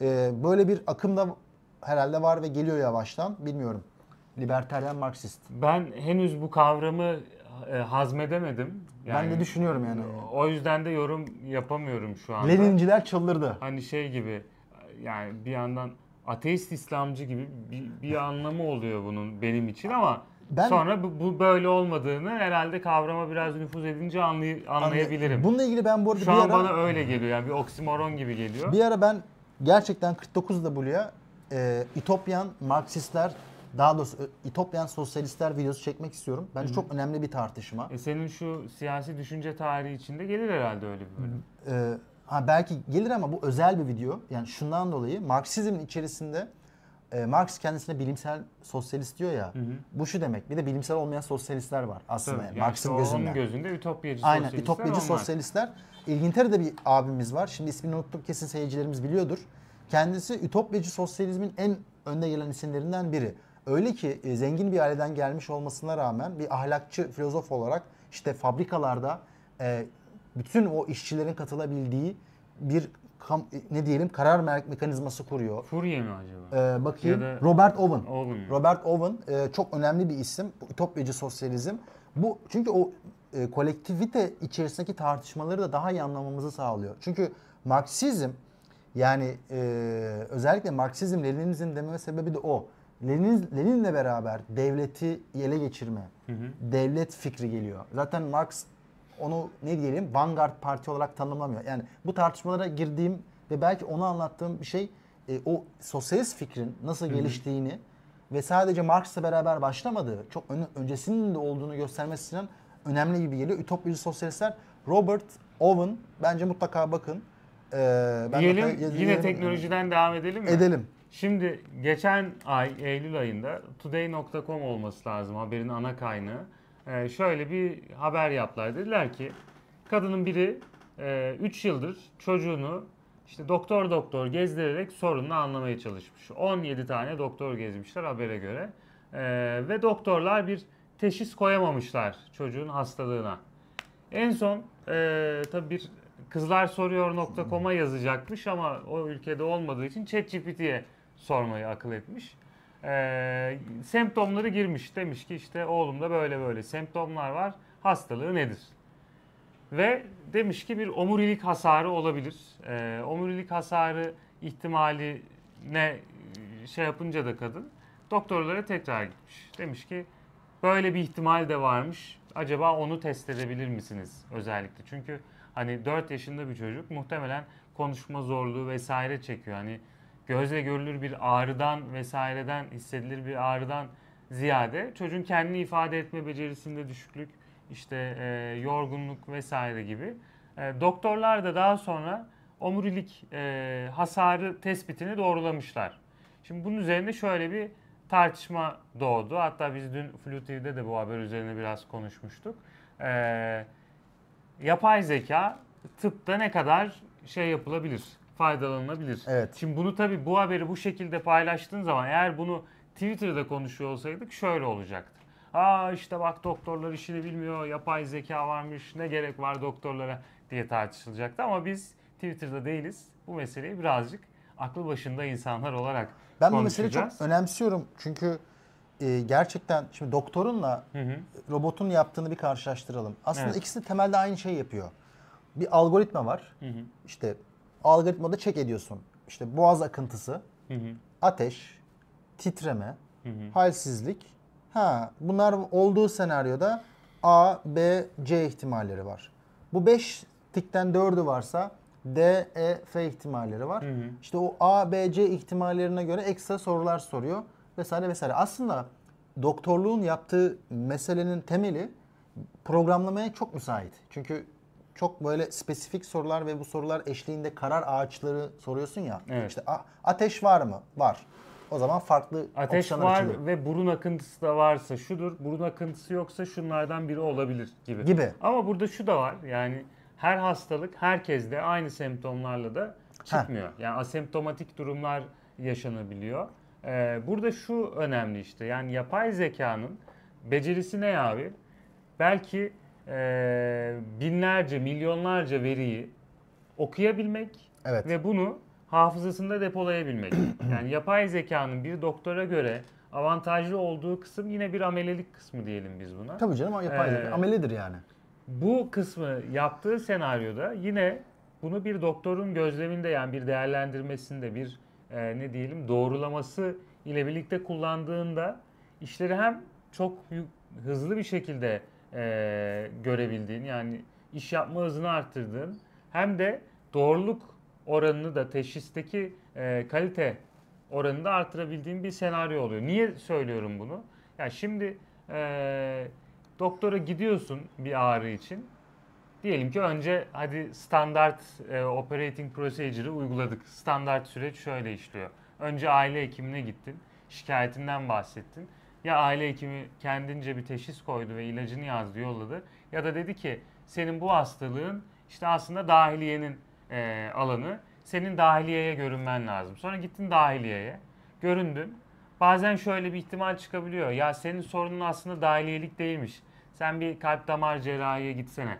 E, böyle bir akım da herhalde var ve geliyor yavaştan. Bilmiyorum. Libertarian Marksist. Ben henüz bu kavramı e, hazmedemedim. ben de düşünüyorum yani. O yüzden de yorum yapamıyorum şu anda. Leninciler çıldırdı. Hani şey gibi yani bir yandan ateist İslamcı gibi bir, bir anlamı oluyor bunun benim için ama Ben- sonra bu, bu böyle olmadığını herhalde kavrama biraz nüfuz edince anlay- anlayabilirim. Bununla ilgili ben bu arada Şu bir an ara, bana öyle geliyor yani bir oksimoron gibi geliyor. bir ara ben gerçekten 49W'ya e, İtopyan Marksistler daha doğrusu e, İtopyan Sosyalistler videosu çekmek istiyorum. Bence çok önemli bir tartışma. E senin şu siyasi düşünce tarihi içinde gelir herhalde öyle bir bölüm. Ee, ha belki gelir ama bu özel bir video. Yani şundan dolayı Marksizmin içerisinde e, Marx kendisine bilimsel sosyalist diyor ya. Hı hı. Bu şu demek. Bir de bilimsel olmayan sosyalistler var aslında. Tabii, yani Marx'ın işte gözünde. Onun gözünde ütopyacı Aynen sosyalistler ütopyacı onlar. sosyalistler. İngiltere'de bir abimiz var. Şimdi ismini unuttum kesin seyircilerimiz biliyordur. Kendisi ütopyacı sosyalizmin en önde gelen isimlerinden biri. Öyle ki e, zengin bir aileden gelmiş olmasına rağmen bir ahlakçı filozof olarak işte fabrikalarda e, bütün o işçilerin katılabildiği bir kam- e, ne diyelim karar me- mekanizması kuruyor. Fourier mi acaba? E, bakayım Ya da- Robert Owen. Owen? Robert Owen e, çok önemli bir isim. Bu Ütopyacı sosyalizm. Bu çünkü o e, kolektivite içerisindeki tartışmaları da daha iyi anlamamızı sağlıyor. Çünkü Marksizm yani e, özellikle Marksizm Leninizm dememe sebebi de o. Lenin Lenin'le beraber devleti ele geçirme, devlet fikri geliyor. Zaten Marx onu ne diyelim Vanguard Parti olarak tanımlamıyor. Yani bu tartışmalara girdiğim ve belki onu anlattığım bir şey e, o sosyalist fikrin nasıl geliştiğini ve sadece Marx'la beraber başlamadığı, çok ön- öncesinin de olduğunu göstermesi için önemli gibi geliyor. Ütopyacı sosyalistler Robert Owen bence mutlaka bakın. Ee, ben Diyelim mutlaka- yine diyelim- teknolojiden devam edelim mi? Edelim. Şimdi geçen ay Eylül ayında Today.com olması lazım haberin ana kaynağı. Ee, şöyle bir haber yaptılar. Dediler ki kadının biri 3 yıldır çocuğunu işte doktor doktor gezdirerek sorununu anlamaya çalışmış. 17 tane doktor gezmişler habere göre. Ee, ve doktorlar bir teşhis koyamamışlar çocuğun hastalığına. En son e, tabii bir kızlarsoruyor.com'a yazacakmış ama o ülkede olmadığı için ChatGPT'ye sormayı akıl etmiş. E, semptomları girmiş. Demiş ki işte oğlumda böyle böyle semptomlar var. Hastalığı nedir? Ve demiş ki bir omurilik hasarı olabilir. E, omurilik hasarı ihtimali ne şey yapınca da kadın doktorlara tekrar gitmiş. Demiş ki böyle bir ihtimal de varmış. Acaba onu test edebilir misiniz özellikle? Çünkü hani 4 yaşında bir çocuk muhtemelen konuşma zorluğu vesaire çekiyor. Hani gözle görülür bir ağrıdan vesaireden hissedilir bir ağrıdan ziyade çocuğun kendini ifade etme becerisinde düşüklük, işte e, yorgunluk vesaire gibi. E, doktorlar da daha sonra omurilik e, hasarı tespitini doğrulamışlar. Şimdi bunun üzerine şöyle bir tartışma doğdu. Hatta biz dün Flu TV'de de bu haber üzerine biraz konuşmuştuk. Ee, yapay zeka tıpta ne kadar şey yapılabilir, faydalanılabilir. Evet. Şimdi bunu tabii bu haberi bu şekilde paylaştığın zaman eğer bunu Twitter'da konuşuyor olsaydık şöyle olacaktı. Aa işte bak doktorlar işini bilmiyor, yapay zeka varmış, ne gerek var doktorlara diye tartışılacaktı. Ama biz Twitter'da değiliz. Bu meseleyi birazcık aklı başında insanlar olarak Ben bu meseleyi çok önemsiyorum çünkü e, gerçekten şimdi doktorunla Hı hı. robotun yaptığını bir karşılaştıralım. Aslında Evet. ikisi de temelde aynı şeyi yapıyor. Bir algoritma var. Hı hı. İşte algoritmada check ediyorsun. İşte boğaz akıntısı, Hı hı. ateş, titreme, Hı hı. halsizlik. Ha, bunlar olduğu senaryoda A, B, C ihtimalleri var. Bu 5 tikten 4'ü varsa D, E, F ihtimalleri var. Hı hı. İşte o A, B, C ihtimallerine göre ekstra sorular soruyor vesaire vesaire. Aslında doktorluğun yaptığı meselenin temeli programlamaya çok müsait. Çünkü çok böyle spesifik sorular ve bu sorular eşliğinde karar ağaçları soruyorsun ya. Evet. İşte a- ateş var mı? Var. O zaman farklı Ateş opsiyonlar var açılıyor. ve burun akıntısı da varsa şudur, burun akıntısı yoksa şunlardan biri olabilir gibi. Gibi. Ama burada şu da var yani her hastalık herkeste aynı semptomlarla da çıkmıyor. Yani asemptomatik durumlar yaşanabiliyor. Ee, burada şu önemli işte yani yapay zekanın becerisi ne abi? Belki e, binlerce, milyonlarca veriyi okuyabilmek Evet. ve bunu hafızasında depolayabilmek. <clears throat> yani yapay zekanın bir doktora göre avantajlı olduğu kısım yine bir amelelik kısmı diyelim biz buna. Tabii canım yapay zeka Ee, amelidir yani. Bu kısmı yaptığı senaryoda yine bunu bir doktorun gözleminde yani bir değerlendirmesinde bir e, ne diyelim doğrulaması ile birlikte kullandığında işleri hem çok hızlı bir şekilde e, görebildiğin yani iş yapma hızını arttırdığın hem de doğruluk oranını da teşhisteki e, kalite oranını da artırabildiğin bir senaryo oluyor. Niye söylüyorum bunu? Ya şimdi e, doktora gidiyorsun bir ağrı için. Diyelim ki önce hadi standart e, operating procedure'ı uyguladık. Standart süreç şöyle işliyor. Önce aile hekimine gittin. Şikayetinden bahsettin. Ya aile hekimi kendince bir teşhis koydu ve ilacını yazdı yolladı. Ya da dedi ki senin bu hastalığın işte aslında dahiliyenin e, alanı. Senin dahiliyeye görünmen lazım. Sonra gittin dahiliyeye. Göründün. Bazen şöyle bir ihtimal çıkabiliyor. Ya senin sorunun aslında dahiliyelik değilmiş. Sen bir kalp damar cerrahiye gitsene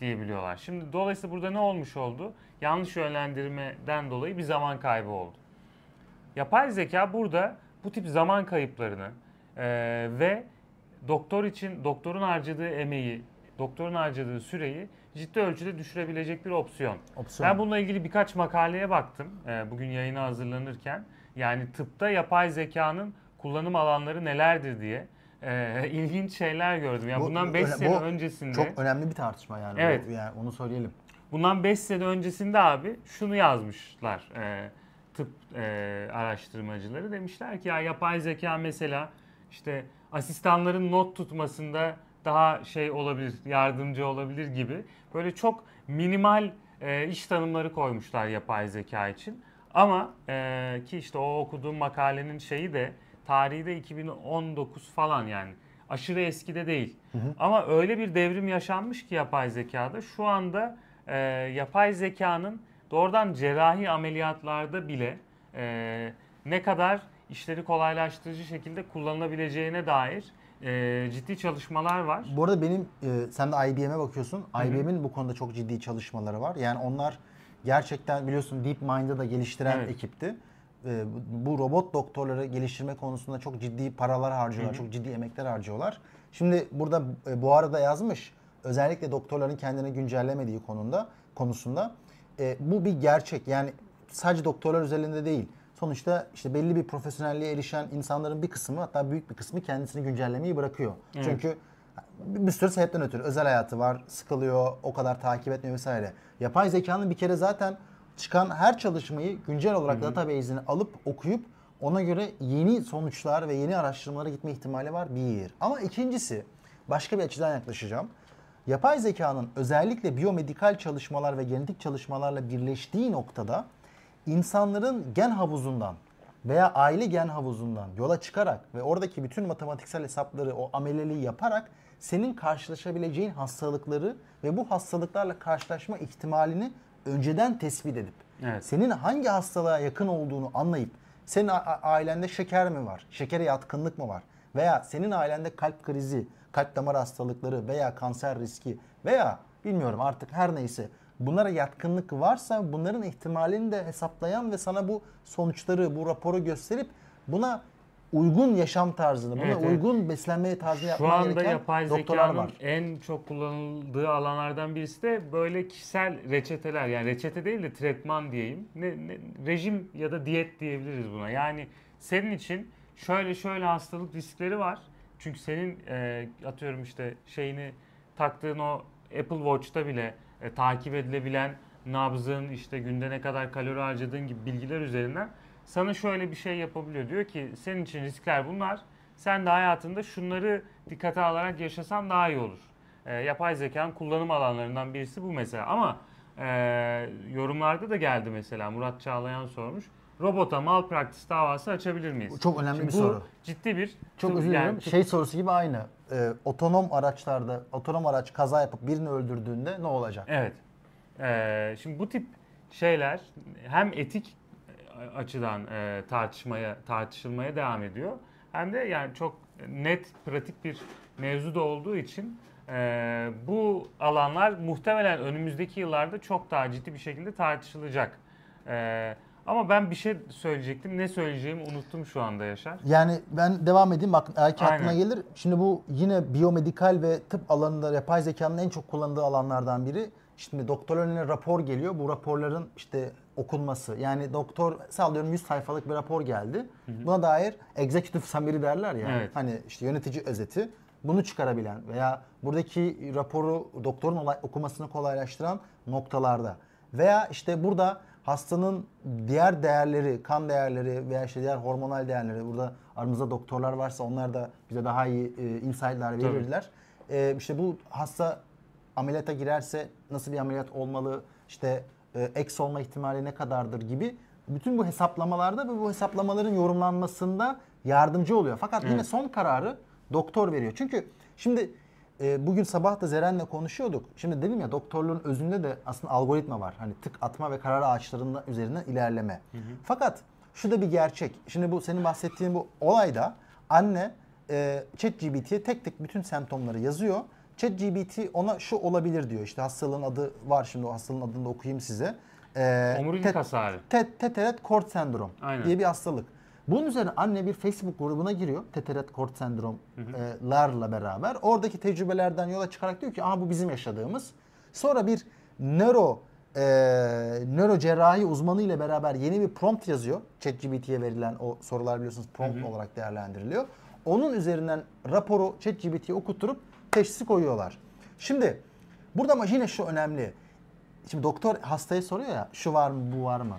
diyebiliyorlar. Şimdi dolayısıyla burada ne olmuş oldu? Yanlış yönlendirmeden dolayı bir zaman kaybı oldu. Yapay zeka burada bu tip zaman kayıplarını e, ve doktor için doktorun harcadığı emeği, doktorun harcadığı süreyi ciddi ölçüde düşürebilecek bir opsiyon. Opsiyon. Ben bununla ilgili birkaç makaleye baktım e, bugün yayına hazırlanırken. Yani tıpta yapay zekanın kullanım alanları nelerdir diye e, <laughs> ilginç şeyler gördüm. Yani Bu- bundan 5 öyle- sene bu öncesinde Çok önemli bir tartışma yani. Evet. Bu- yani onu söyleyelim. Bundan 5 sene öncesinde abi şunu yazmışlar e, tıp e, araştırmacıları. Demişler ki ya yapay zeka mesela işte asistanların not tutmasında daha şey olabilir, yardımcı olabilir gibi. Böyle çok minimal e, iş tanımları koymuşlar yapay zeka için. Ama e, ki işte o okuduğum makalenin şeyi de tarihi de 2019 falan yani aşırı eskide değil. Ama öyle bir devrim yaşanmış ki yapay zekada şu anda e, yapay zekanın doğrudan cerrahi ameliyatlarda bile e, ne kadar işleri kolaylaştırıcı şekilde kullanılabileceğine dair e, ciddi çalışmalar var. Bu arada benim e, sen de IBM'e bakıyorsun. IBM'in bu konuda çok ciddi çalışmaları var. Yani onlar gerçekten biliyorsun DeepMind'ı da geliştiren Evet. ekipti. E, bu- robot doktorları geliştirme konusunda çok ciddi paralar harcıyorlar, çok ciddi emekler harcıyorlar. Şimdi burada e, bu arada yazmış özellikle doktorların kendini güncellemediği konunda konusunda e, bu bir gerçek. Yani sadece doktorlar üzerinde değil. Sonuçta işte belli bir profesyonelliğe erişen insanların bir kısmı hatta büyük bir kısmı kendisini güncellemeyi bırakıyor. Evet. Çünkü bir sürü sebepten ötürü özel hayatı var, sıkılıyor, o kadar takip etmiyor vesaire. Yapay zekanın bir kere zaten çıkan her çalışmayı güncel olarak database'ini alıp okuyup ona göre yeni sonuçlar ve yeni araştırmalara gitme ihtimali var bir. Ama ikincisi başka bir açıdan yaklaşacağım. Yapay zekanın özellikle biyomedikal çalışmalar ve genetik çalışmalarla birleştiği noktada insanların gen havuzundan veya aile gen havuzundan yola çıkarak ve oradaki bütün matematiksel hesapları o ameleliği yaparak senin karşılaşabileceğin hastalıkları ve bu hastalıklarla karşılaşma ihtimalini önceden tespit edip Evet. senin hangi hastalığa yakın olduğunu anlayıp senin ailende şeker mi var? Şekere yatkınlık mı var? Veya senin ailende kalp krizi, kalp damar hastalıkları veya kanser riski veya bilmiyorum artık her neyse bunlara yatkınlık varsa bunların ihtimalini de hesaplayan ve sana bu sonuçları, bu raporu gösterip buna uygun yaşam tarzını, buna Evet, evet. uygun beslenme tarzını Şu yapman anda gereken yapay doktorlar zekanın var. en çok kullanıldığı alanlardan birisi de böyle kişisel reçeteler. Yani reçete değil de tretman diyeyim. Ne, ne- rejim ya da diyet diyebiliriz buna. Yani senin için şöyle şöyle hastalık riskleri var. Çünkü senin e, atıyorum işte şeyini taktığın o Apple Watch'ta bile e, takip edilebilen nabzın işte günde ne kadar kalori harcadığın gibi bilgiler üzerinden sana şöyle bir şey yapabiliyor. Diyor ki senin için riskler bunlar. Sen de hayatında şunları dikkate alarak yaşasan daha iyi olur. E, yapay zekanın kullanım alanlarından birisi bu mesela. Ama e, yorumlarda da geldi mesela Murat Çağlayan sormuş. Robota malpraktis davası açabilir miyiz? Çok önemli Şimdi bir soru. ciddi bir Çok özür dilerim. yani şey sorusu gibi aynı. Ee, otonom araçlarda, otonom araç kaza yapıp birini öldürdüğünde ne olacak? Evet. Ee, şimdi bu tip şeyler hem etik açıdan e, tartışmaya tartışılmaya devam ediyor. Hem de yani çok net pratik bir mevzu da olduğu için e, bu alanlar muhtemelen önümüzdeki yıllarda çok daha ciddi bir şekilde tartışılacak. E, ama ben bir şey söyleyecektim. Ne söyleyeceğimi unuttum şu anda Yaşar. Yani ben devam edeyim bak belki aklına Aynen. gelir. Şimdi bu yine biyomedikal ve tıp alanında yapay zekanın en çok kullandığı alanlardan biri. Şimdi doktor önüne rapor geliyor. Bu raporların işte okunması. Yani doktor sallıyorum 100 sayfalık bir rapor geldi. Buna dair executive summary derler ya. Evet. Hani işte yönetici özeti. Bunu çıkarabilen veya buradaki raporu doktorun olay, okumasını kolaylaştıran noktalarda. Veya işte burada hastanın diğer değerleri, kan değerleri veya işte diğer hormonal değerleri. Burada aramızda doktorlar varsa onlar da bize daha iyi e, insight'lar verirler. E, işte bu hasta ameliyata girerse nasıl bir ameliyat olmalı, işte e, eks olma ihtimali ne kadardır gibi bütün bu hesaplamalarda ve bu hesaplamaların yorumlanmasında yardımcı oluyor. Fakat yine Evet. son kararı doktor veriyor. Çünkü şimdi e, bugün sabah da Zeren'le konuşuyorduk. Şimdi dedim ya doktorluğun özünde de aslında algoritma var. Hani tık atma ve karar ağaçlarının üzerinden ilerleme. Fakat şu da bir gerçek. Şimdi bu senin bahsettiğin bu olayda anne e, ChatGPT'ye tek tek bütün semptomları yazıyor. ChatGPT ona şu olabilir diyor. İşte hastalığın adı var şimdi o hastalığın adını da okuyayım size. E, Omurilik tet- hasarı. Te- teteret kort sendrom Aynen. diye bir hastalık. Bunun üzerine anne bir Facebook grubuna giriyor. Teteret kort sendromlarla beraber. Oradaki tecrübelerden yola çıkarak diyor ki Aa, bu bizim yaşadığımız. Sonra bir nöro e, nöro cerrahi uzmanı ile beraber yeni bir prompt yazıyor. ChatGPT'ye verilen o sorular biliyorsunuz prompt olarak değerlendiriliyor. Onun üzerinden raporu ChatGPT'ye okutturup teşhisi koyuyorlar. Şimdi burada ama yine şu önemli. Şimdi doktor hastaya soruyor ya şu var mı bu var mı?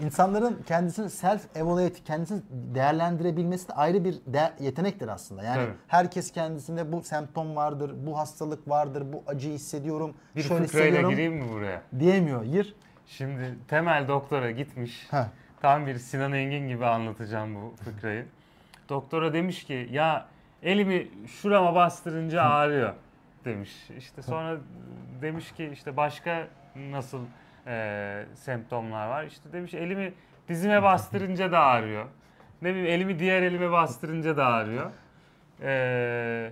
İnsanların kendisini self evaluate kendisini değerlendirebilmesi de ayrı bir de- yetenektir aslında. Yani Tabii. herkes kendisinde bu semptom vardır, bu hastalık vardır, bu acıyı hissediyorum, Bir şöyle hissediyorum gireyim mi buraya? diyemiyor. Gir. Şimdi temel doktora gitmiş. Heh. Tam bir Sinan Engin gibi anlatacağım bu fıkrayı. Doktora demiş ki ya elimi şurama bastırınca ağrıyor demiş. İşte sonra demiş ki işte başka nasıl e, semptomlar var. İşte demiş elimi dizime bastırınca da ağrıyor. Ne bileyim elimi diğer elime bastırınca da ağrıyor. E,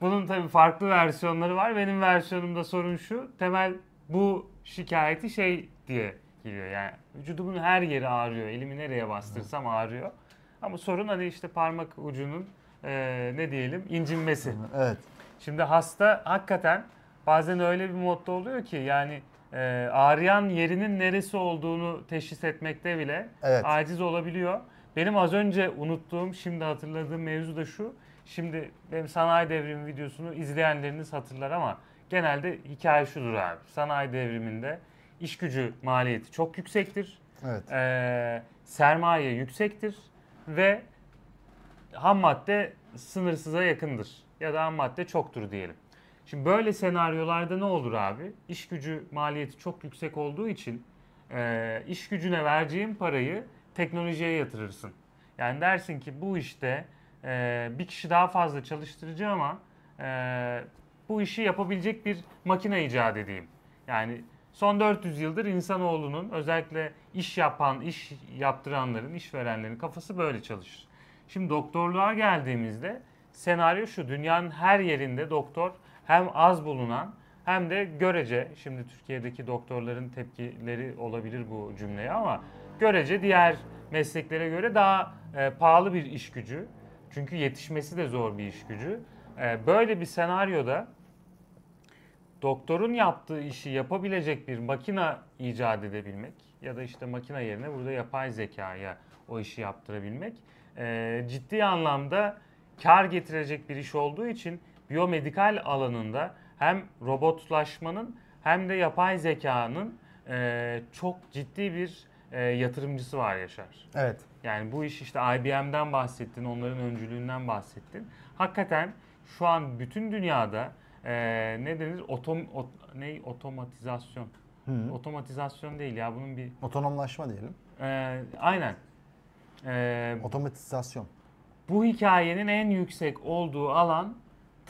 bunun tabii farklı versiyonları var. Benim versiyonumda sorun şu. Temel bu şikayeti şey diye geliyor. Yani vücudumun her yeri ağrıyor. Elimi nereye bastırsam ağrıyor. Ama sorun hani işte parmak ucunun e, ne diyelim incinmesi. Evet. Şimdi hasta hakikaten bazen öyle bir modda oluyor ki yani e, ağrıyan yerinin neresi olduğunu teşhis etmekte bile Evet. aciz olabiliyor. Benim az önce unuttuğum, şimdi hatırladığım mevzu da şu. Şimdi benim sanayi devrimi videosunu izleyenleriniz hatırlar ama genelde hikaye şudur abi. Sanayi devriminde iş gücü maliyeti çok yüksektir. Evet. Ee, sermaye yüksektir ve ham madde sınırsıza yakındır ya da ham madde çoktur diyelim. Şimdi böyle senaryolarda ne olur abi? İş gücü maliyeti çok yüksek olduğu için e, iş gücüne vereceğin parayı teknolojiye yatırırsın. Yani dersin ki bu işte e, bir kişi daha fazla çalıştıracağım ama e, bu işi yapabilecek bir makine icat edeyim. Yani son 400 yıldır insanoğlunun özellikle iş yapan, iş yaptıranların, işverenlerin kafası böyle çalışır. Şimdi doktorluğa geldiğimizde senaryo şu. Dünyanın her yerinde doktor hem az bulunan hem de görece, şimdi Türkiye'deki doktorların tepkileri olabilir bu cümleye ama görece diğer mesleklere göre daha e, pahalı bir iş gücü. Çünkü yetişmesi de zor bir iş gücü. E, böyle bir senaryoda doktorun yaptığı işi yapabilecek bir makine icat edebilmek ya da işte makine yerine burada yapay zekaya o işi yaptırabilmek e, ciddi anlamda kar getirecek bir iş olduğu için biyomedikal alanında hem robotlaşmanın hem de yapay zekanın e, çok ciddi bir e, yatırımcısı var Yaşar. Evet. Yani bu iş işte IBM'den bahsettin, onların öncülüğünden bahsettin. Hakikaten şu an bütün dünyada e, ne denir? Otom, ot- ne? Otomatizasyon. Hı. Otomatizasyon değil ya bunun bir... Otonomlaşma diyelim. e, aynen. E, Otomatizasyon. bu hikayenin en yüksek olduğu alan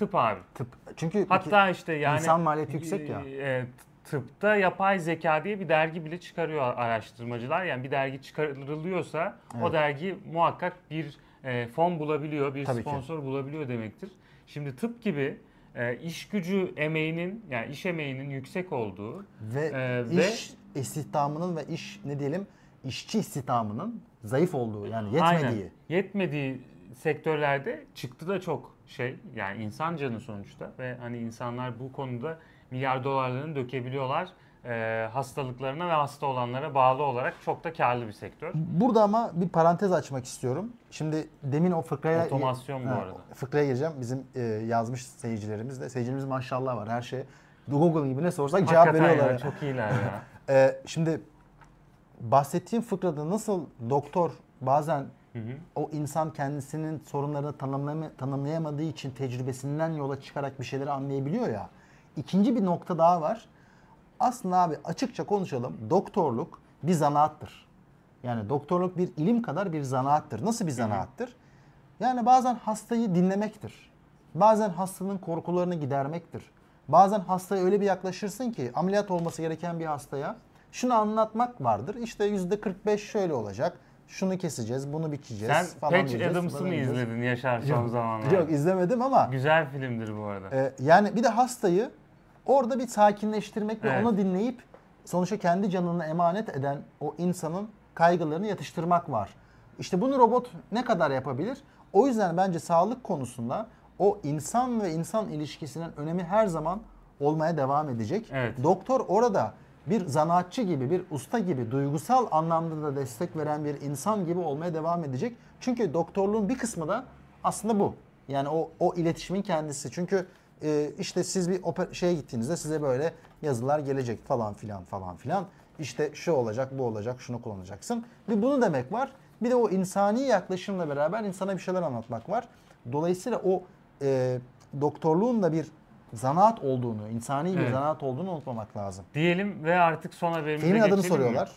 tıp abi. Tıp. Çünkü Hatta işte yani insan maliyeti yüksek ya. e, tıpta yapay zeka diye bir dergi bile çıkarıyor araştırmacılar. Yani bir dergi çıkarılıyorsa o Evet. dergi muhakkak bir e, fon bulabiliyor, bir Tabii ki. sponsor bulabiliyor demektir. Şimdi tıp gibi e, iş gücü emeğinin yani iş emeğinin yüksek olduğu ve ve- iş istihdamının ve iş ne diyelim işçi istihdamının zayıf olduğu yani Aynen. yetmediği. Yetmediği sektörlerde çıktı da çok şey yani insan canı sonuçta ve hani insanlar bu konuda milyar dolarlarını dökebiliyorlar e, hastalıklarına ve hasta olanlara bağlı olarak çok da karlı bir sektör. Burada ama bir parantez açmak istiyorum. Şimdi demin o fıkraya Otomasyon bu Ha, arada. Fıkraya gireceğim. Bizim e, yazmış seyircilerimiz de. Seyircilerimiz maşallah var. Her şey Google gibi ne sorsak cevap Hakikaten veriyorlar. ya, çok iyiler ya. <laughs> E, şimdi bahsettiğim fıkrada nasıl doktor bazen Hı hı. o insan kendisinin sorunlarını tanımlama, tanımlayamadığı için tecrübesinden yola çıkarak bir şeyleri anlayabiliyor ya. İkinci bir nokta daha var. Aslında abi açıkça konuşalım. Doktorluk bir zanaattır. Yani doktorluk bir ilim kadar bir zanaattır. Nasıl bir zanaattır? Yani bazen hastayı dinlemektir. Bazen hastanın korkularını gidermektir. Bazen hastaya öyle bir yaklaşırsın ki ameliyat olması gereken bir hastaya şunu anlatmak vardır. İşte yüzde 45 şöyle olacak. Şunu keseceğiz, bunu biçeceğiz Sen falan Patch diyeceğiz, Adams'ı mı diyeceğiz. izledin Yaşar son zamanlarda? Yok izlemedim ama Güzel filmdir bu arada. e, yani bir de hastayı orada bir sakinleştirmek ve Evet. onu dinleyip sonuçta kendi canını emanet eden o insanın kaygılarını yatıştırmak var. İşte bunu robot ne kadar yapabilir? O yüzden bence sağlık konusunda o insan ve insan ilişkisinin önemi her zaman olmaya devam edecek. Evet. Doktor orada bir zanaatçı gibi, bir usta gibi, duygusal anlamda da destek veren bir insan gibi olmaya devam edecek. Çünkü doktorluğun bir kısmı da aslında bu. Yani o o iletişimin kendisi. Çünkü e, işte siz bir şeye gittiğinizde size böyle yazılar gelecek falan filan falan filan. İşte şu olacak, bu olacak, şunu kullanacaksın. Bir bunu demek var. Bir de o insani yaklaşımla beraber insana bir şeyler anlatmak var. Dolayısıyla o e, doktorluğun da bir zanaat olduğunu, insani bir Evet. zanaat olduğunu unutmamak lazım. Diyelim ve artık son haberimize Filmin adını geçelim mi? soruyorlar.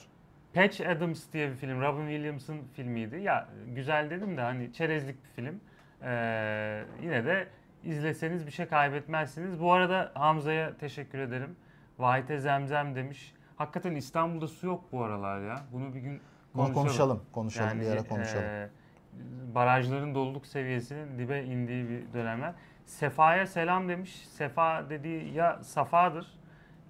Patch Adams diye bir film. Robin Williams'ın filmiydi. Ya güzel dedim de hani çerezlik bir film. Ee, yine de izleseniz bir şey kaybetmezsiniz. Bu arada Hamza'ya teşekkür ederim. Vahite Zemzem demiş. Hakikaten İstanbul'da su yok bu aralar ya. Bunu bir gün konuşalım. konuşalım, konuşalım, Yani, bir ara konuşalım. e, barajların doluluk seviyesinin dibe indiği bir dönemler. Sefa'ya selam demiş. Sefa dediği ya Safa'dır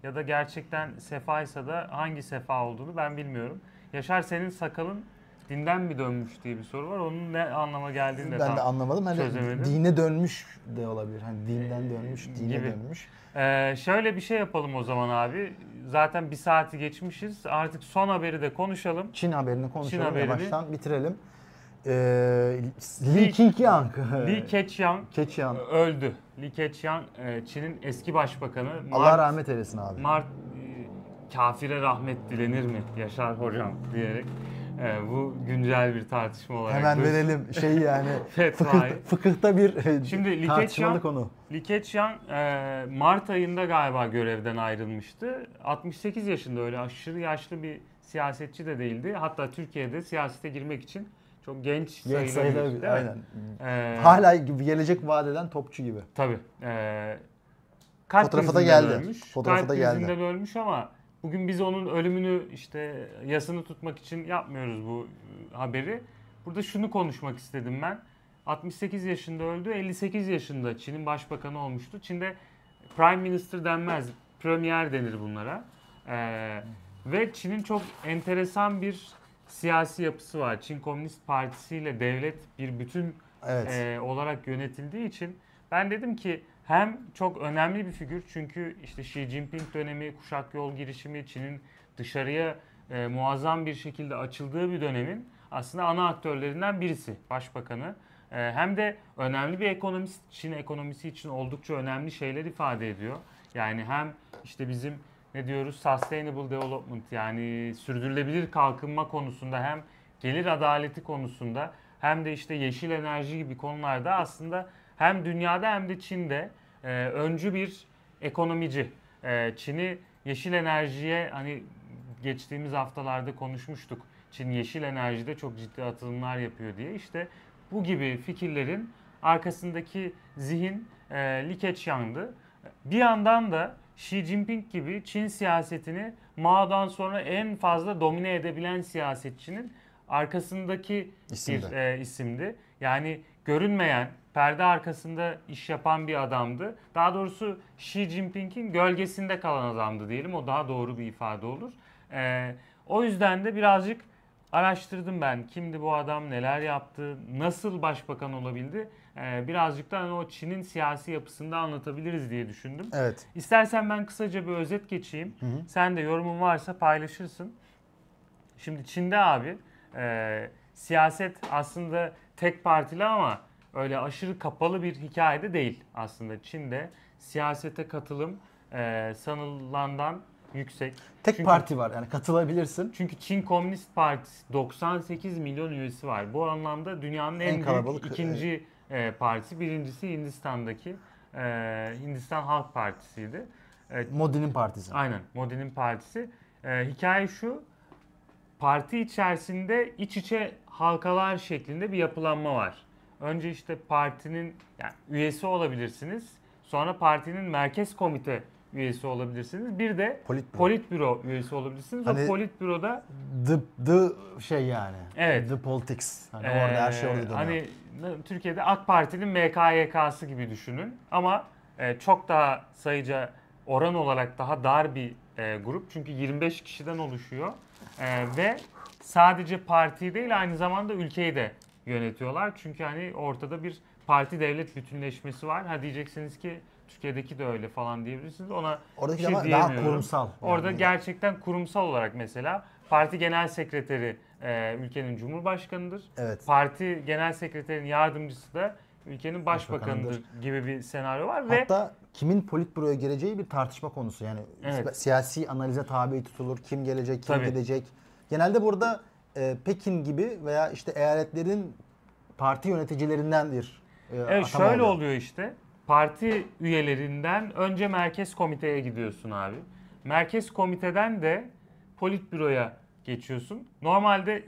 ya da gerçekten Sefa'ysa da hangi Sefa olduğunu ben bilmiyorum. Yaşar senin sakalın dinden mi dönmüş diye bir soru var. Onun ne anlama geldiğini de ben de anlamadım. Hani çözemedim. dine dönmüş de olabilir. Hani dinden dönmüş, dine gibi. dönmüş. Ee, şöyle bir şey yapalım o zaman abi. Zaten bir saati geçmişiz. Artık son haberi de konuşalım. Çin haberini konuşalım. haberini- Yavaştan bitirelim. Ee, Li Qingyang. Li <laughs> Keqiang Keqiang. öldü. Li Keqiang e, Çin'in eski başbakanı. Allah Mart- rahmet eylesin abi. Mart e, kafire rahmet dilenir mi Yaşar hocam diyerek e, bu güncel bir tartışma olarak. Hemen dursun. verelim şey yani <laughs> fıkıh, fıkıhta bir e, Şimdi Li tartışmalı Keqiang- konu. Li Keqiang e, Mart ayında galiba görevden ayrılmıştı. 68 yaşında öyle aşırı yaşlı bir siyasetçi de değildi. Hatta Türkiye'de siyasete girmek için çok genç, Genç sayılabilir. mi? aynen. E, Hala gelecek vadeden topçu gibi. Tabii. Ee, kalp Fotoğrafı da geldi. Ölmüş. Fotoğrafı kalp da geldi. ölmüş ama bugün biz onun ölümünü işte yasını tutmak için yapmıyoruz bu e, haberi. Burada şunu konuşmak istedim ben. 68 yaşında öldü, 58 yaşında Çin'in başbakanı olmuştu. Çin'de Prime Minister denmez, Premier denir bunlara. Ee, ve Çin'in çok enteresan bir siyasi yapısı var. Çin Komünist Partisi ile devlet bir bütün Evet. e, olarak yönetildiği için ben dedim ki hem çok önemli bir figür çünkü işte Xi Jinping dönemi, kuşak yol girişimi, Çin'in dışarıya e, muazzam bir şekilde açıldığı bir dönemin aslında ana aktörlerinden birisi başbakanı. E, hem de önemli bir ekonomist, Çin ekonomisi için oldukça önemli şeyler ifade ediyor. Yani hem işte bizim ne diyoruz sustainable development yani sürdürülebilir kalkınma konusunda hem gelir adaleti konusunda hem de işte yeşil enerji gibi konularda aslında hem dünyada hem de Çin'de e, öncü bir ekonomici. E, Çin'i yeşil enerjiye hani geçtiğimiz haftalarda konuşmuştuk. Çin yeşil enerjide çok ciddi atılımlar yapıyor diye. İşte bu gibi fikirlerin arkasındaki zihin e, Li Keqiang'dı. Bir yandan da Xi Jinping gibi Çin siyasetini Mao'dan sonra en fazla domine edebilen siyasetçinin arkasındaki İsimdi. bir e, isimdi. Yani görünmeyen, perde arkasında iş yapan bir adamdı. Daha doğrusu Xi Jinping'in gölgesinde kalan adamdı diyelim. O daha doğru bir ifade olur. E, o yüzden de birazcık araştırdım ben. Kimdi bu adam, neler yaptı, nasıl başbakan olabildi? E, birazcık da hani o Çin'in siyasi yapısını da anlatabiliriz diye düşündüm. Evet. İstersen ben kısaca bir özet geçeyim. Hı hı. Sen de yorumun varsa paylaşırsın. Şimdi Çin'de abi e, siyaset aslında tek partili ama öyle aşırı kapalı bir hikayede değil aslında. Çin'de siyasete katılım e, sanılandan yüksek. Tek Çünkü- parti var yani katılabilirsin. Çünkü Çin Komünist Partisi 98 milyon üyesi var. Bu anlamda dünyanın en, En büyük kalabalık, ikinci e, partisi. Birincisi Hindistan'daki e, Hindistan Halk Partisi'ydi. E, Modi'nin partisi. Aynen Modi'nin partisi. Ee, hikaye şu. parti içerisinde iç içe halkalar şeklinde bir yapılanma var. Önce işte partinin yani üyesi olabilirsiniz. Sonra partinin merkez komite üyesi olabilirsiniz. Bir de Politbüro. politbüro üyesi olabilirsiniz. Hani- o politbüroda The, the şey yani. Evet. The politics. Hani orada her şey Ee, orada dönüyor. Hani Türkiye'de AK Parti'nin MKYK'sı gibi düşünün. Ama e, çok daha sayıca oran olarak daha dar bir e, grup. Çünkü 25 kişiden oluşuyor. E, ve sadece partiyi değil aynı zamanda ülkeyi de yönetiyorlar. Çünkü hani ortada bir parti devlet bütünleşmesi var. Ha diyeceksiniz ki Türkiye'deki de öyle falan diyebilirsiniz. Ona Oradaki bir şey ama daha kurumsal. Orada Yani. gerçekten kurumsal olarak mesela parti genel sekreteri e, ülkenin cumhurbaşkanıdır. Evet. Parti genel sekreterinin yardımcısı da ülkenin başbakanıdır Başbakanıdır. gibi bir senaryo var ve Hatta kimin politbüroya geleceği bir tartışma konusu. Yani Evet. siyasi analize tabi tutulur. Kim gelecek, kim Tabii. gidecek. Genelde burada e, Pekin gibi veya işte eyaletlerin parti yöneticilerindendir. E, evet şöyle oluyor. oluyor işte. Parti üyelerinden önce merkez komiteye gidiyorsun abi. Merkez komiteden de politbüroya geçiyorsun. Normalde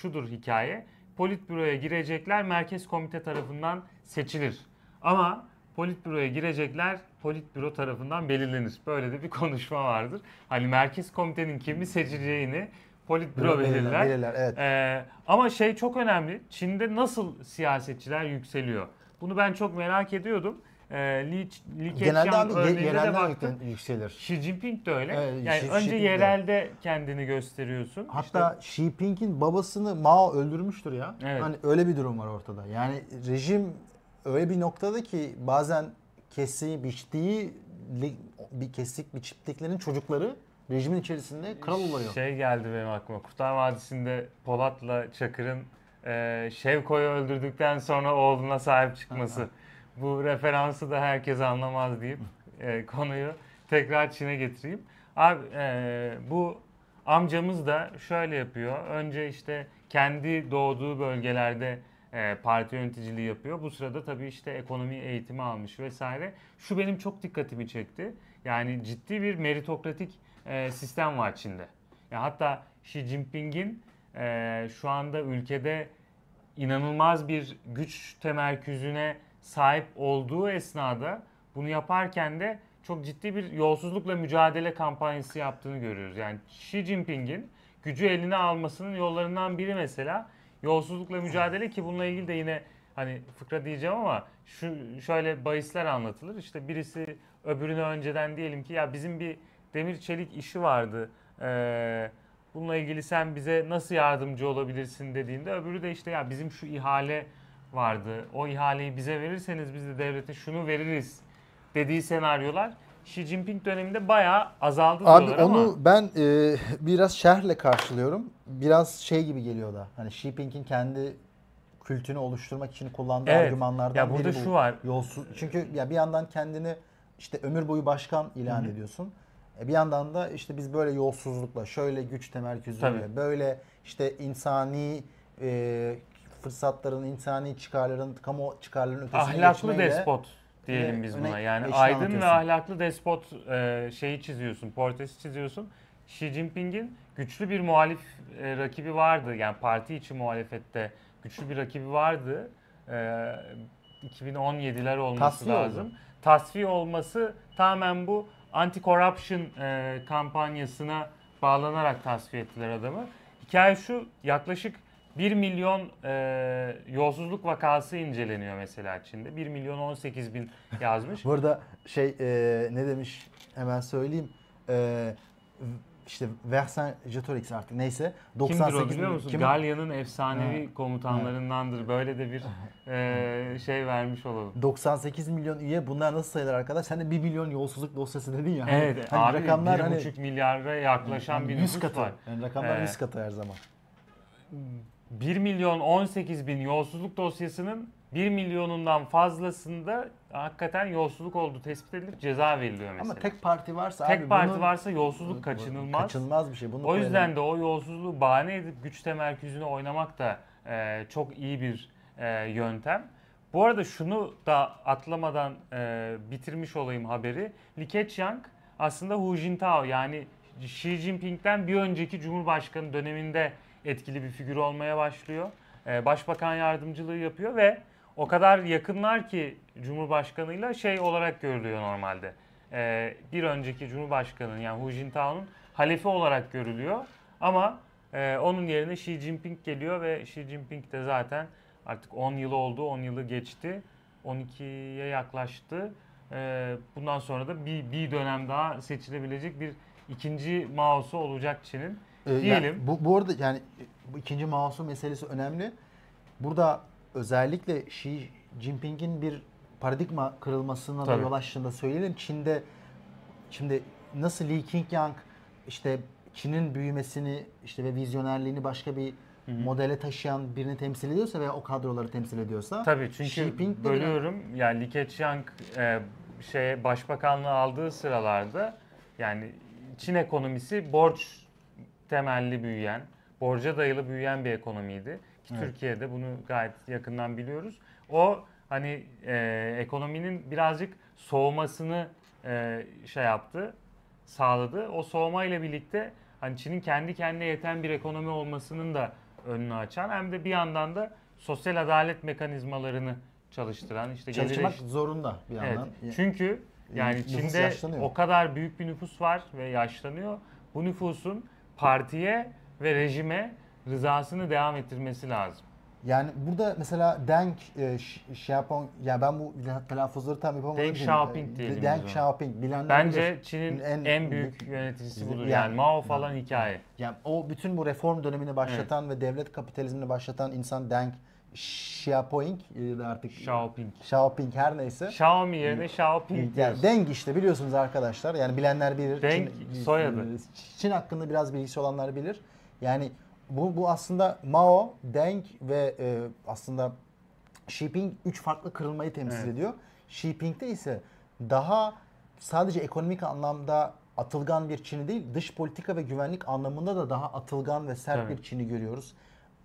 şudur hikaye. Politbüroya girecekler merkez komite tarafından seçilir. Ama politbüroya girecekler politbüro tarafından belirlenir. Böyle de bir konuşma vardır. Hani merkez komitenin kimi seçeceğini politbüro belirler. belirler, evet. Ee, ama şey çok önemli. Çin'de nasıl siyasetçiler yükseliyor? Bunu ben çok merak ediyordum. Ee, Li, Li Genelde abi ye- örneğine de yüklen- yükselir. Xi Jinping de öyle. Evet, yani Xi- önce de. yerelde kendini gösteriyorsun. Hatta Xi Jinping'in babasını Mao öldürmüştür ya. Evet. Hani öyle bir durum var ortada. Yani rejim öyle bir noktada ki bazen kestiği, biçtiği bir kesik biçtiklerin çocukları rejimin içerisinde kral oluyor. Şey geldi benim aklıma. Kurtlar Vadisi'nde Polat'la Çakır'ın e, Şevko'yu öldürdükten sonra oğluna sahip çıkması. Bu referansı da herkes anlamaz deyip e, konuyu tekrar Çin'e getireyim. Abi e, bu amcamız da şöyle yapıyor. Önce işte kendi doğduğu bölgelerde e, parti yöneticiliği yapıyor. Bu sırada tabii işte ekonomi eğitimi almış vesaire. Şu benim çok dikkatimi çekti. Yani ciddi bir meritokratik e, sistem var Çin'de. Ya hatta Xi Jinping'in e, şu anda ülkede inanılmaz bir güç temerküzüne sahip olduğu esnada bunu yaparken de çok ciddi bir yolsuzlukla mücadele kampanyası yaptığını görüyoruz. Yani Xi Jinping'in gücü eline almasının yollarından biri mesela yolsuzlukla mücadele ki bununla ilgili de yine hani fıkra diyeceğim ama şu şöyle bahisler anlatılır. İşte birisi öbürüne önceden diyelim ki ya bizim bir demir çelik işi vardı. Ee, bununla ilgili sen bize nasıl yardımcı olabilirsin dediğinde öbürü de işte ya bizim şu ihale vardı. O ihaleyi bize verirseniz biz de devlete şunu veririz dediği senaryolar Xi Jinping döneminde bayağı azaldı Abi diyorlar onu ama ben e, biraz şerhle karşılıyorum. Biraz şey gibi geliyor da. Hani Xi Jinping'in kendi kültünü oluşturmak için kullandığı Evet. argümanlardan Ya burada biri bu. şu var. Yolsuz. Çünkü ya bir yandan kendini işte ömür boyu başkan ilan Hı hı. ediyorsun. E bir yandan da işte biz böyle yolsuzlukla, şöyle güç temerküzüyle, Tabii. böyle işte insani e, fırsatların, insani çıkarların, kamu çıkarlarının ötesine ahlaklı despot diyelim Öne- biz buna. Yani aydın ve ahlaklı despot e, şeyi çiziyorsun, portresi çiziyorsun. Xi Jinping'in güçlü bir muhalif e, rakibi vardı. Yani parti içi muhalefette güçlü bir rakibi vardı. E, 2017'ler olması Tasfiye oldu. lazım. Tasfiye olması tamamen bu anti-corruption e, kampanyasına bağlanarak tasfiye ettiler adamı. Hikaye şu yaklaşık 1 milyon e, yolsuzluk vakası inceleniyor mesela Çin'de. 1 milyon 18 bin yazmış. <laughs> Burada şey e, ne demiş hemen söyleyeyim. E, işte Vercingetorix artık neyse. 98 Kimdir o biliyor musun? kim- Galya'nın efsanevi komutanlarındandır. Böyle de bir e, <laughs> şey vermiş olalım. 98 milyon üye bunlar nasıl sayılır arkadaş? Sen de 1 milyon yolsuzluk dosyası dedin ya. Evet hani abi rakamlar 1,5 hani milyara yaklaşan hani bir 100 nüfus katı. var. Yani rakamlar Ee, 100 katı her zaman. 1 milyon 18 bin yolsuzluk dosyasının 1 milyonundan fazlasında hakikaten yolsuzluk olduğu tespit edilip ceza veriliyor mesela. Ama tek parti varsa Tek abi parti bunu- varsa yolsuzluk kaçınılmaz. Kaçınılmaz bir şey. Bunu O yüzden koyalım. de o yolsuzluğu bahane edip güç temerküzüne oynamak da e, çok iyi bir e, yöntem. Bu arada şunu da atlamadan e, bitirmiş olayım haberi. Li Keqiang aslında Hu Jintao yani Xi Jinping'den bir önceki Cumhurbaşkanı döneminde etkili bir figür olmaya başlıyor. Ee, Başbakan yardımcılığı yapıyor ve o kadar yakınlar ki Cumhurbaşkanıyla şey olarak görülüyor normalde. Ee, bir önceki Cumhurbaşkanı yani Hu Jintao'nun halefi olarak görülüyor. Ama e, onun yerine Xi Jinping geliyor ve Xi Jinping de zaten artık 10 yılı oldu, 10 yılı geçti. 12'ye yaklaştı. Ee, bundan sonra da bir, bir dönem daha seçilebilecek bir ikinci Mao'su olacak Çin'in. Ee, yani Diyelim. bu, bu arada yani bu ikinci Mao'su meselesi önemli. Burada özellikle Xi Jinping'in bir paradigma kırılmasına da yol açtığını söyleyelim. Çin'de şimdi nasıl Li Qingyang işte Çin'in büyümesini işte ve vizyonerliğini başka bir modele taşıyan birini temsil ediyorsa veya o kadroları temsil ediyorsa Tabii çünkü Xi bölüyorum. Yani Li Keqiang e, şey başbakanlığı aldığı sıralarda yani Çin ekonomisi borç temelli büyüyen, borca dayalı büyüyen bir ekonomiydi. Ki Evet. Türkiye'de bunu gayet yakından biliyoruz. O hani e, ekonominin birazcık soğumasını e, şey yaptı, sağladı. O soğuma ile birlikte hani Çin'in kendi kendine yeten bir ekonomi olmasının da önünü açan hem de bir yandan da sosyal adalet mekanizmalarını çalıştıran işte çalışmak eşit- zorunda bir Evet. yandan. Çünkü yani Nüfus Çin'de o kadar büyük bir nüfus var ve yaşlanıyor. Bu nüfusun partiye ve rejime rızasını devam ettirmesi lazım. Yani burada mesela Deng e, Ş- Xiaoping ya ben bu telaffuzları tam yapamadım. Deng Xiaoping diyelim Deng. Xiaoping bilenler Bence. Çin'in En en, büyük büyük- yöneticisi budur. Yani- Yani, Mao falan hikaye. Yani o bütün bu reform dönemini başlatan ve devlet kapitalizmini başlatan insan Deng Xiaoping e, de artık Xiaoping. Xiaoping her neyse. Xiaomi yerine Xiaoping Yani. Deng işte biliyorsunuz arkadaşlar. Yani bilenler bilir. Deng soyadı. e, Çin hakkında biraz bilgisi olanlar bilir. Yani bu, bu aslında Mao, Deng ve e, aslında Xi Jinping üç farklı kırılmayı temsil Evet. ediyor. Xi Jinping'de ise daha sadece ekonomik anlamda atılgan bir Çin'i değil, dış politika ve güvenlik anlamında da daha atılgan ve sert Tabii. bir Çin'i görüyoruz.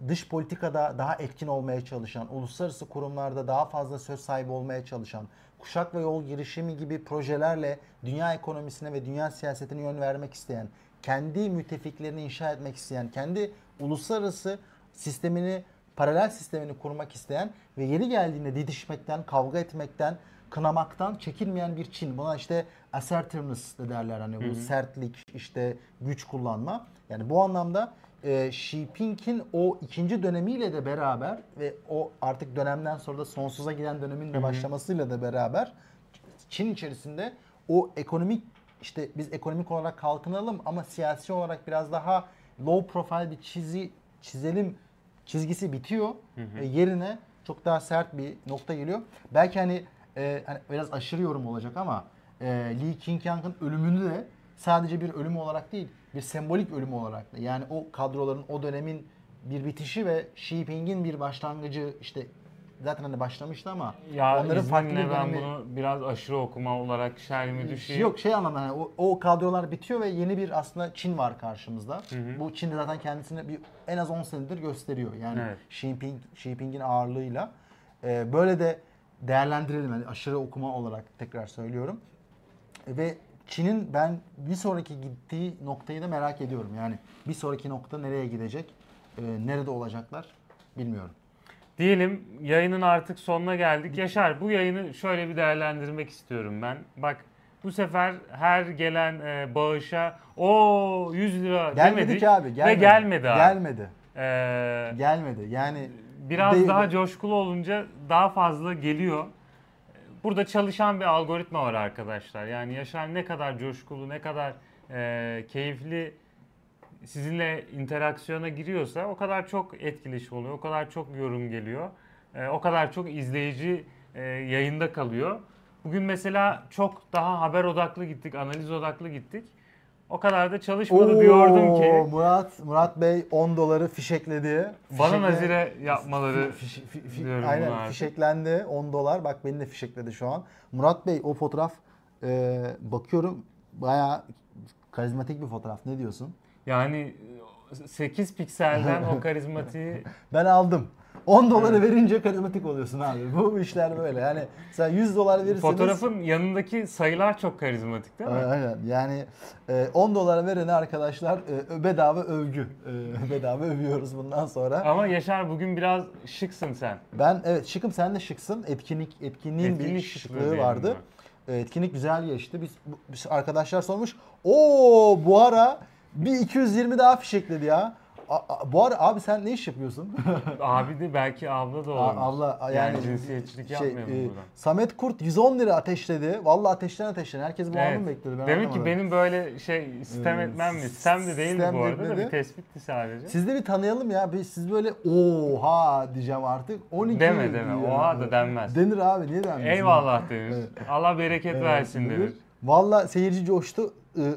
Dış politikada daha etkin olmaya çalışan, uluslararası kurumlarda daha fazla söz sahibi olmaya çalışan, kuşak ve yol girişimi gibi projelerle dünya ekonomisine ve dünya siyasetine yön vermek isteyen, kendi müttefiklerini inşa etmek isteyen, kendi uluslararası sistemini, paralel sistemini kurmak isteyen ve yeri geldiğinde didişmekten, kavga etmekten, kınamaktan çekinmeyen bir Çin. Buna işte assertiveness de derler hani bu sertlik, işte güç kullanma. Yani bu anlamda e, Xi Jinping'in o ikinci dönemiyle de beraber ve o artık dönemden sonra da sonsuza giden dönemin de başlamasıyla da beraber Çin içerisinde o ekonomik işte biz ekonomik olarak kalkınalım ama siyasi olarak biraz daha low profile bir çizi çizelim çizgisi bitiyor. ve yerine çok daha sert bir nokta geliyor. Belki hani, e, hani biraz aşırı yorum olacak ama e, Li Qingyang'ın ölümünü de sadece bir ölüm olarak değil, bir sembolik ölüm olarak da yani o kadroların o dönemin bir bitişi ve Xi Jinping'in bir başlangıcı işte zaten hani başlamıştı ama Ya onların farklı ben dönemi bunu biraz aşırı okuma olarak şerhimi düşeyim. Yok şey anlamda hani o, o kadrolar bitiyor ve yeni bir aslında Çin var karşımızda. Bu Çin de zaten kendisini bir en az 10 senedir gösteriyor. Yani Evet. Xi Jinping, Xi Jinping'in ağırlığıyla. Ee, böyle de değerlendirelim yani aşırı okuma olarak tekrar söylüyorum. Ve Çin'in ben bir sonraki gittiği noktayı da merak ediyorum. Yani bir sonraki nokta nereye gidecek? Ee, nerede olacaklar? Bilmiyorum. Diyelim yayının artık sonuna geldik. Yaşar bu yayını şöyle bir değerlendirmek istiyorum ben. Bak bu sefer her gelen e, bağışa o 100 lira Gelmedi demedik abi. Gelmedi. ve gelmedi abi. Gelmedi. Ee, Gelmedi. Yani biraz Değil- daha coşkulu olunca daha fazla geliyor. Burada çalışan bir algoritma var arkadaşlar. Yani Yaşar ne kadar coşkulu, ne kadar e, keyifli sizinle interaksiyona giriyorsa o kadar çok etkileşim oluyor, o kadar çok yorum geliyor, e, o kadar çok izleyici e, yayında kalıyor. Bugün mesela çok daha haber odaklı gittik, analiz odaklı gittik. O kadar da çalışmadı diyordum Oo, ki Murat Murat Bey 10 doları fişekledi. bana Fişekle- nazire yapmaları Fi- fi- fi- diyorum aynen artık. fişeklendi 10 dolar. Bak beni de fişekledi şu an. Murat Bey o fotoğraf e, bakıyorum bayağı karizmatik bir fotoğraf. Ne diyorsun? Yani 8 pikselden o karizmatiği <laughs> Ben aldım. 10 doları verince karizmatik oluyorsun abi. Bu işler böyle. Yani sen 100 dolar verirseniz Fotoğrafın yanındaki sayılar çok karizmatik değil mi? Aynen. Yani e, 10 dolar verene arkadaşlar e, bedava övgü. E, <laughs> bedava övüyoruz bundan sonra. Ama Yaşar bugün biraz şıksın sen. Ben evet şıkım sen de şıksın. Etkinlik etkinliğin bir Etkinlik şıklığı şıklığı vardı. E, Etkinlik güzel geçti. Biz, biz arkadaşlar sormuş. Oo bu ara bir 220 daha fişekledi ya. A- bu ara abi sen ne iş yapıyorsun? <laughs> Abi de belki abla da A- olabilir. Allah yani, Yani cinsiyetçilik yapmayalım e. Samet Kurt 110 lira ateşledi. Vallahi ateşten ateşten. Herkes bu anı Evet. mı bekledi? Ben Demek ki benim böyle şey sistem Ee, etmem mi? Sistem de değildi sistem bu arada da bir tespitti sadece. Siz de bir tanıyalım ya. Bir siz böyle oha diyeceğim artık. 12 Deme deme. diyor. Oha da denmez. Denir abi niye denmez? Eyvallah denir. Evet. Allah bereket Evet, versin denir. denir. Valla seyirci coştu.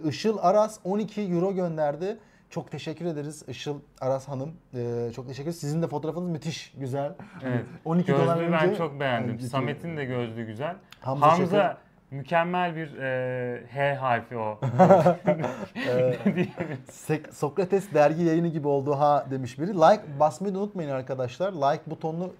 Işıl Aras 12 euro gönderdi. Çok teşekkür ederiz Işıl Aras Hanım. Ee, çok teşekkür ederiz. Sizin de fotoğrafınız müthiş güzel. Evet. 12 dolar Gözlüğü ben önce- çok beğendim. Evet, Samet'in de gözlüğü güzel. Hamza Hamza, Şeker. mükemmel bir e, H harfi o. <laughs> <laughs> Sek- Sokrates dergi yayını gibi oldu ha demiş biri. Like basmayı da unutmayın arkadaşlar. Like butonunu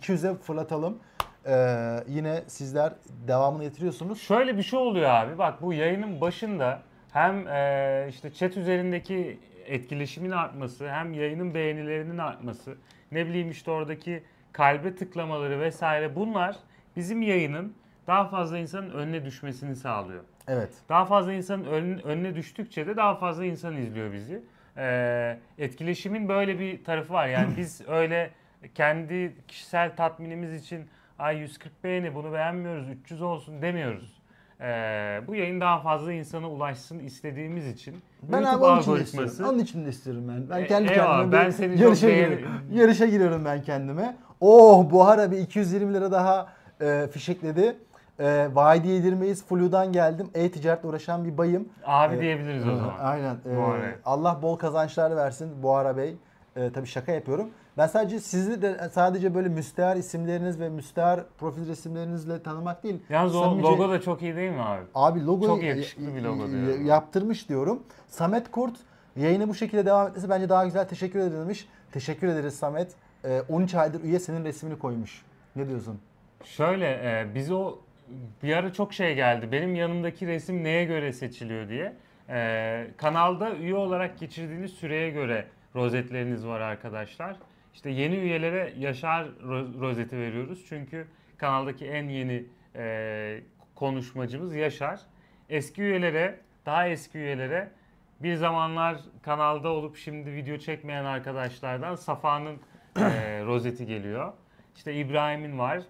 200'e fırlatalım. Ee, yine sizler devamını getiriyorsunuz. Şöyle bir şey oluyor abi. Bak bu yayının başında hem e, işte chat üzerindeki etkileşimin artması, hem yayının beğenilerinin artması, ne bileyim işte oradaki kalbe tıklamaları vesaire bunlar bizim yayının daha fazla insanın önüne düşmesini sağlıyor. Evet. Daha fazla insanın ön- önüne düştükçe de daha fazla insan izliyor bizi. Ee, etkileşimin böyle bir tarafı var. Yani biz <clears throat> öyle kendi kişisel tatminimiz için ay 140 beğeni bunu beğenmiyoruz 300 olsun demiyoruz. Ee, bu yayın daha fazla insana ulaşsın istediğimiz için. Ben YouTube abi onun için istiyorum. Onun için de istiyorum ben. Ben E, kendi eyvallah, kendime ben seni yarışa giriyorum. Yarışa giriyorum ben kendime. Oh bu ara bir 220 lira daha e, fişekledi. E, Vahidi yedirmeyiz. Flu'dan geldim. E-ticaretle uğraşan bir bayım. Abi Evet. diyebiliriz o zaman. Aynen. Ara. Allah bol kazançlar versin Buhara Bey. Ee, tabii şaka yapıyorum. Ben sadece sizi de sadece böyle müstehar isimleriniz ve müstehar profil resimlerinizle tanımak değil. Yalnız o samimice- logo da çok iyi değil mi abi? Abi logo Çok yakışıklı bir logo diyorum. yaptırmış diyorum. Samet Kurt yayını bu şekilde devam etmesi bence daha güzel. Teşekkür edilmiş. Teşekkür ederiz Samet. Ee, 13 aydır üye senin resmini koymuş. Ne diyorsun? Şöyle e, biz o bir ara çok şey geldi. Benim yanımdaki resim neye göre seçiliyor diye. E, kanalda üye olarak geçirdiğiniz süreye göre rozetleriniz var arkadaşlar. İşte yeni üyelere Yaşar ro- rozeti veriyoruz. Çünkü kanaldaki en yeni e, konuşmacımız Yaşar. Eski üyelere, daha eski üyelere bir zamanlar kanalda olup şimdi video çekmeyen arkadaşlardan Safa'nın e, rozeti geliyor. İşte İbrahim'in var.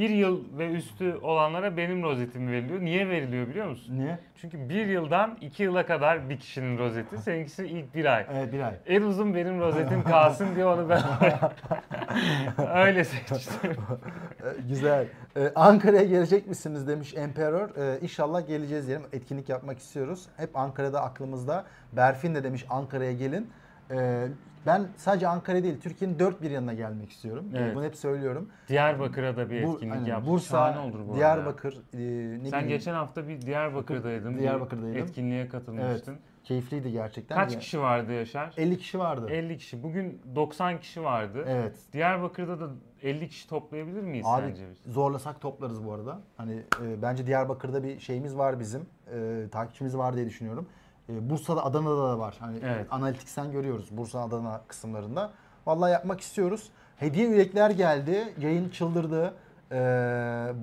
Bir yıl ve üstü olanlara benim rozetim veriliyor. Niye veriliyor biliyor musun? Niye? Çünkü bir yıldan iki yıla kadar bir kişinin rozeti. Seninkisi ilk bir ay. Evet bir ay. En uzun benim rozetim kalsın diye onu ben <laughs> öyle seçtim. Ee, <laughs> Güzel. Ee, Ankara'ya gelecek misiniz demiş Emperor. Ee, inşallah geleceğiz diyelim. Etkinlik yapmak istiyoruz. Hep Ankara'da aklımızda. Berfin de demiş Ankara'ya gelin. Ee, ben sadece Ankara değil Türkiye'nin dört bir yanına gelmek istiyorum. Ee, Evet. Bunu hep söylüyorum. Diyarbakır'a da bir Bu- etkinlik aynen, yaptık. Bursa, Şahane olur bu. Diyarbakır, e, ne Sen bileyim, geçen hafta bir Diyarbakır'daydın. Diyarbakır'daydım. Etkinliğe katılmıştın. keyifliydi gerçekten. Kaç kişi vardı Yaşar? 50 kişi vardı. 50 kişi. Bugün 90 kişi vardı. Evet. Diyarbakır'da da 50 kişi toplayabilir miyiz Abi sence biz? zorlasak toplarız bu arada. Hani e, bence Diyarbakır'da bir şeyimiz var bizim. E, takipçimiz var diye düşünüyorum. E, Bursa'da, Adana'da da var. Hani Evet. analitiksen görüyoruz Bursa, Adana kısımlarında. Vallahi yapmak istiyoruz. Hediye yürekler geldi. Yayın çıldırdı. E,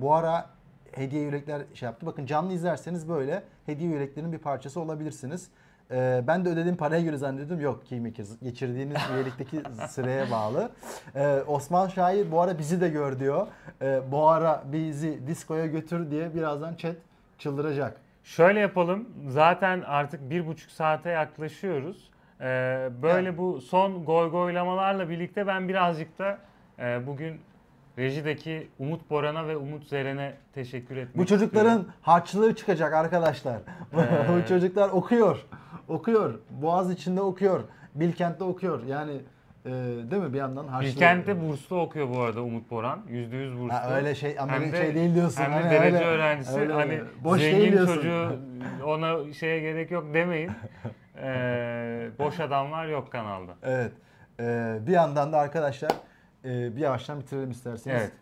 bu ara hediye yürekler şey yaptı. Bakın canlı izlerseniz böyle hediye yüreklerinin bir parçası olabilirsiniz. E, ben de ödediğim paraya göre zannediyordum. Yok Keymakers. Geçirdiğiniz <laughs> üyelikteki sıraya bağlı. E, Osman Şair bu ara bizi de gör diyor. E, bu ara bizi diskoya götür diye birazdan chat çıldıracak. Şöyle yapalım. Zaten artık bir buçuk saate yaklaşıyoruz. Ee, böyle Yani. bu son goygoylamalarla birlikte ben birazcık da e, bugün rejideki Umut Boran'a ve Umut Zeren'e teşekkür etmek Bu çocukların istiyorum. harçlığı çıkacak arkadaşlar. Ee. <laughs> Bu çocuklar okuyor. Okuyor. Boğaz içinde okuyor. Bilkent'te okuyor. Yani e, değil mi bir yandan harçlığı. Bilkent'te burslu okuyor bu arada Umut Boran. %100 burslu. Ha, öyle şey Hem Amerika de- şey değil diyorsun. Hem de Hani derece öyle- öğrencisi. öyle- hani boş değil zengin diyorsun. çocuğu ona şeye gerek yok demeyin. <laughs> Ee, boş adamlar yok kanalda. Evet. Ee, bir yandan da arkadaşlar e, bir yavaştan bitirelim isterseniz. Evet.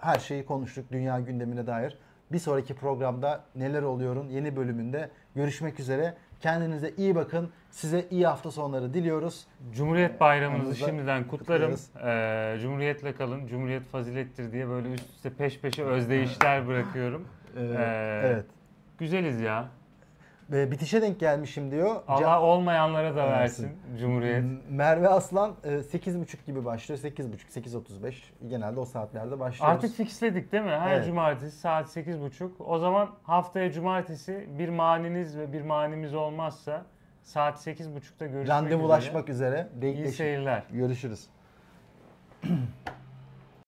Her şeyi konuştuk dünya gündemine dair. Bir sonraki programda neler oluyorun yeni bölümünde görüşmek üzere. Kendinize iyi bakın. Size iyi hafta sonları diliyoruz. Cumhuriyet Bayramınızı Aramızda şimdiden kutlarım. Ee, Cumhuriyetle kalın. Cumhuriyet fazilettir diye böyle üst üste peş peşe özdeyişler bırakıyorum. Ee, Ee, evet. Güzeliz ya. Ve bitişe denk gelmişim diyor. Allah Can- olmayanlara da Versin. versin Cumhuriyet. Merve Aslan e, 8.30 gibi başlıyor. 8.30, 8.35 genelde o saatlerde başlıyoruz. Artık fixledik değil mi? Her Evet. cumartesi saat 8.30. O zaman haftaya cumartesi bir maniniz ve bir manimiz olmazsa saat 8.30'da görüşmek üzere. randevulaşmak üzere. İyi Denkleşik. seyirler. Görüşürüz. <clears throat>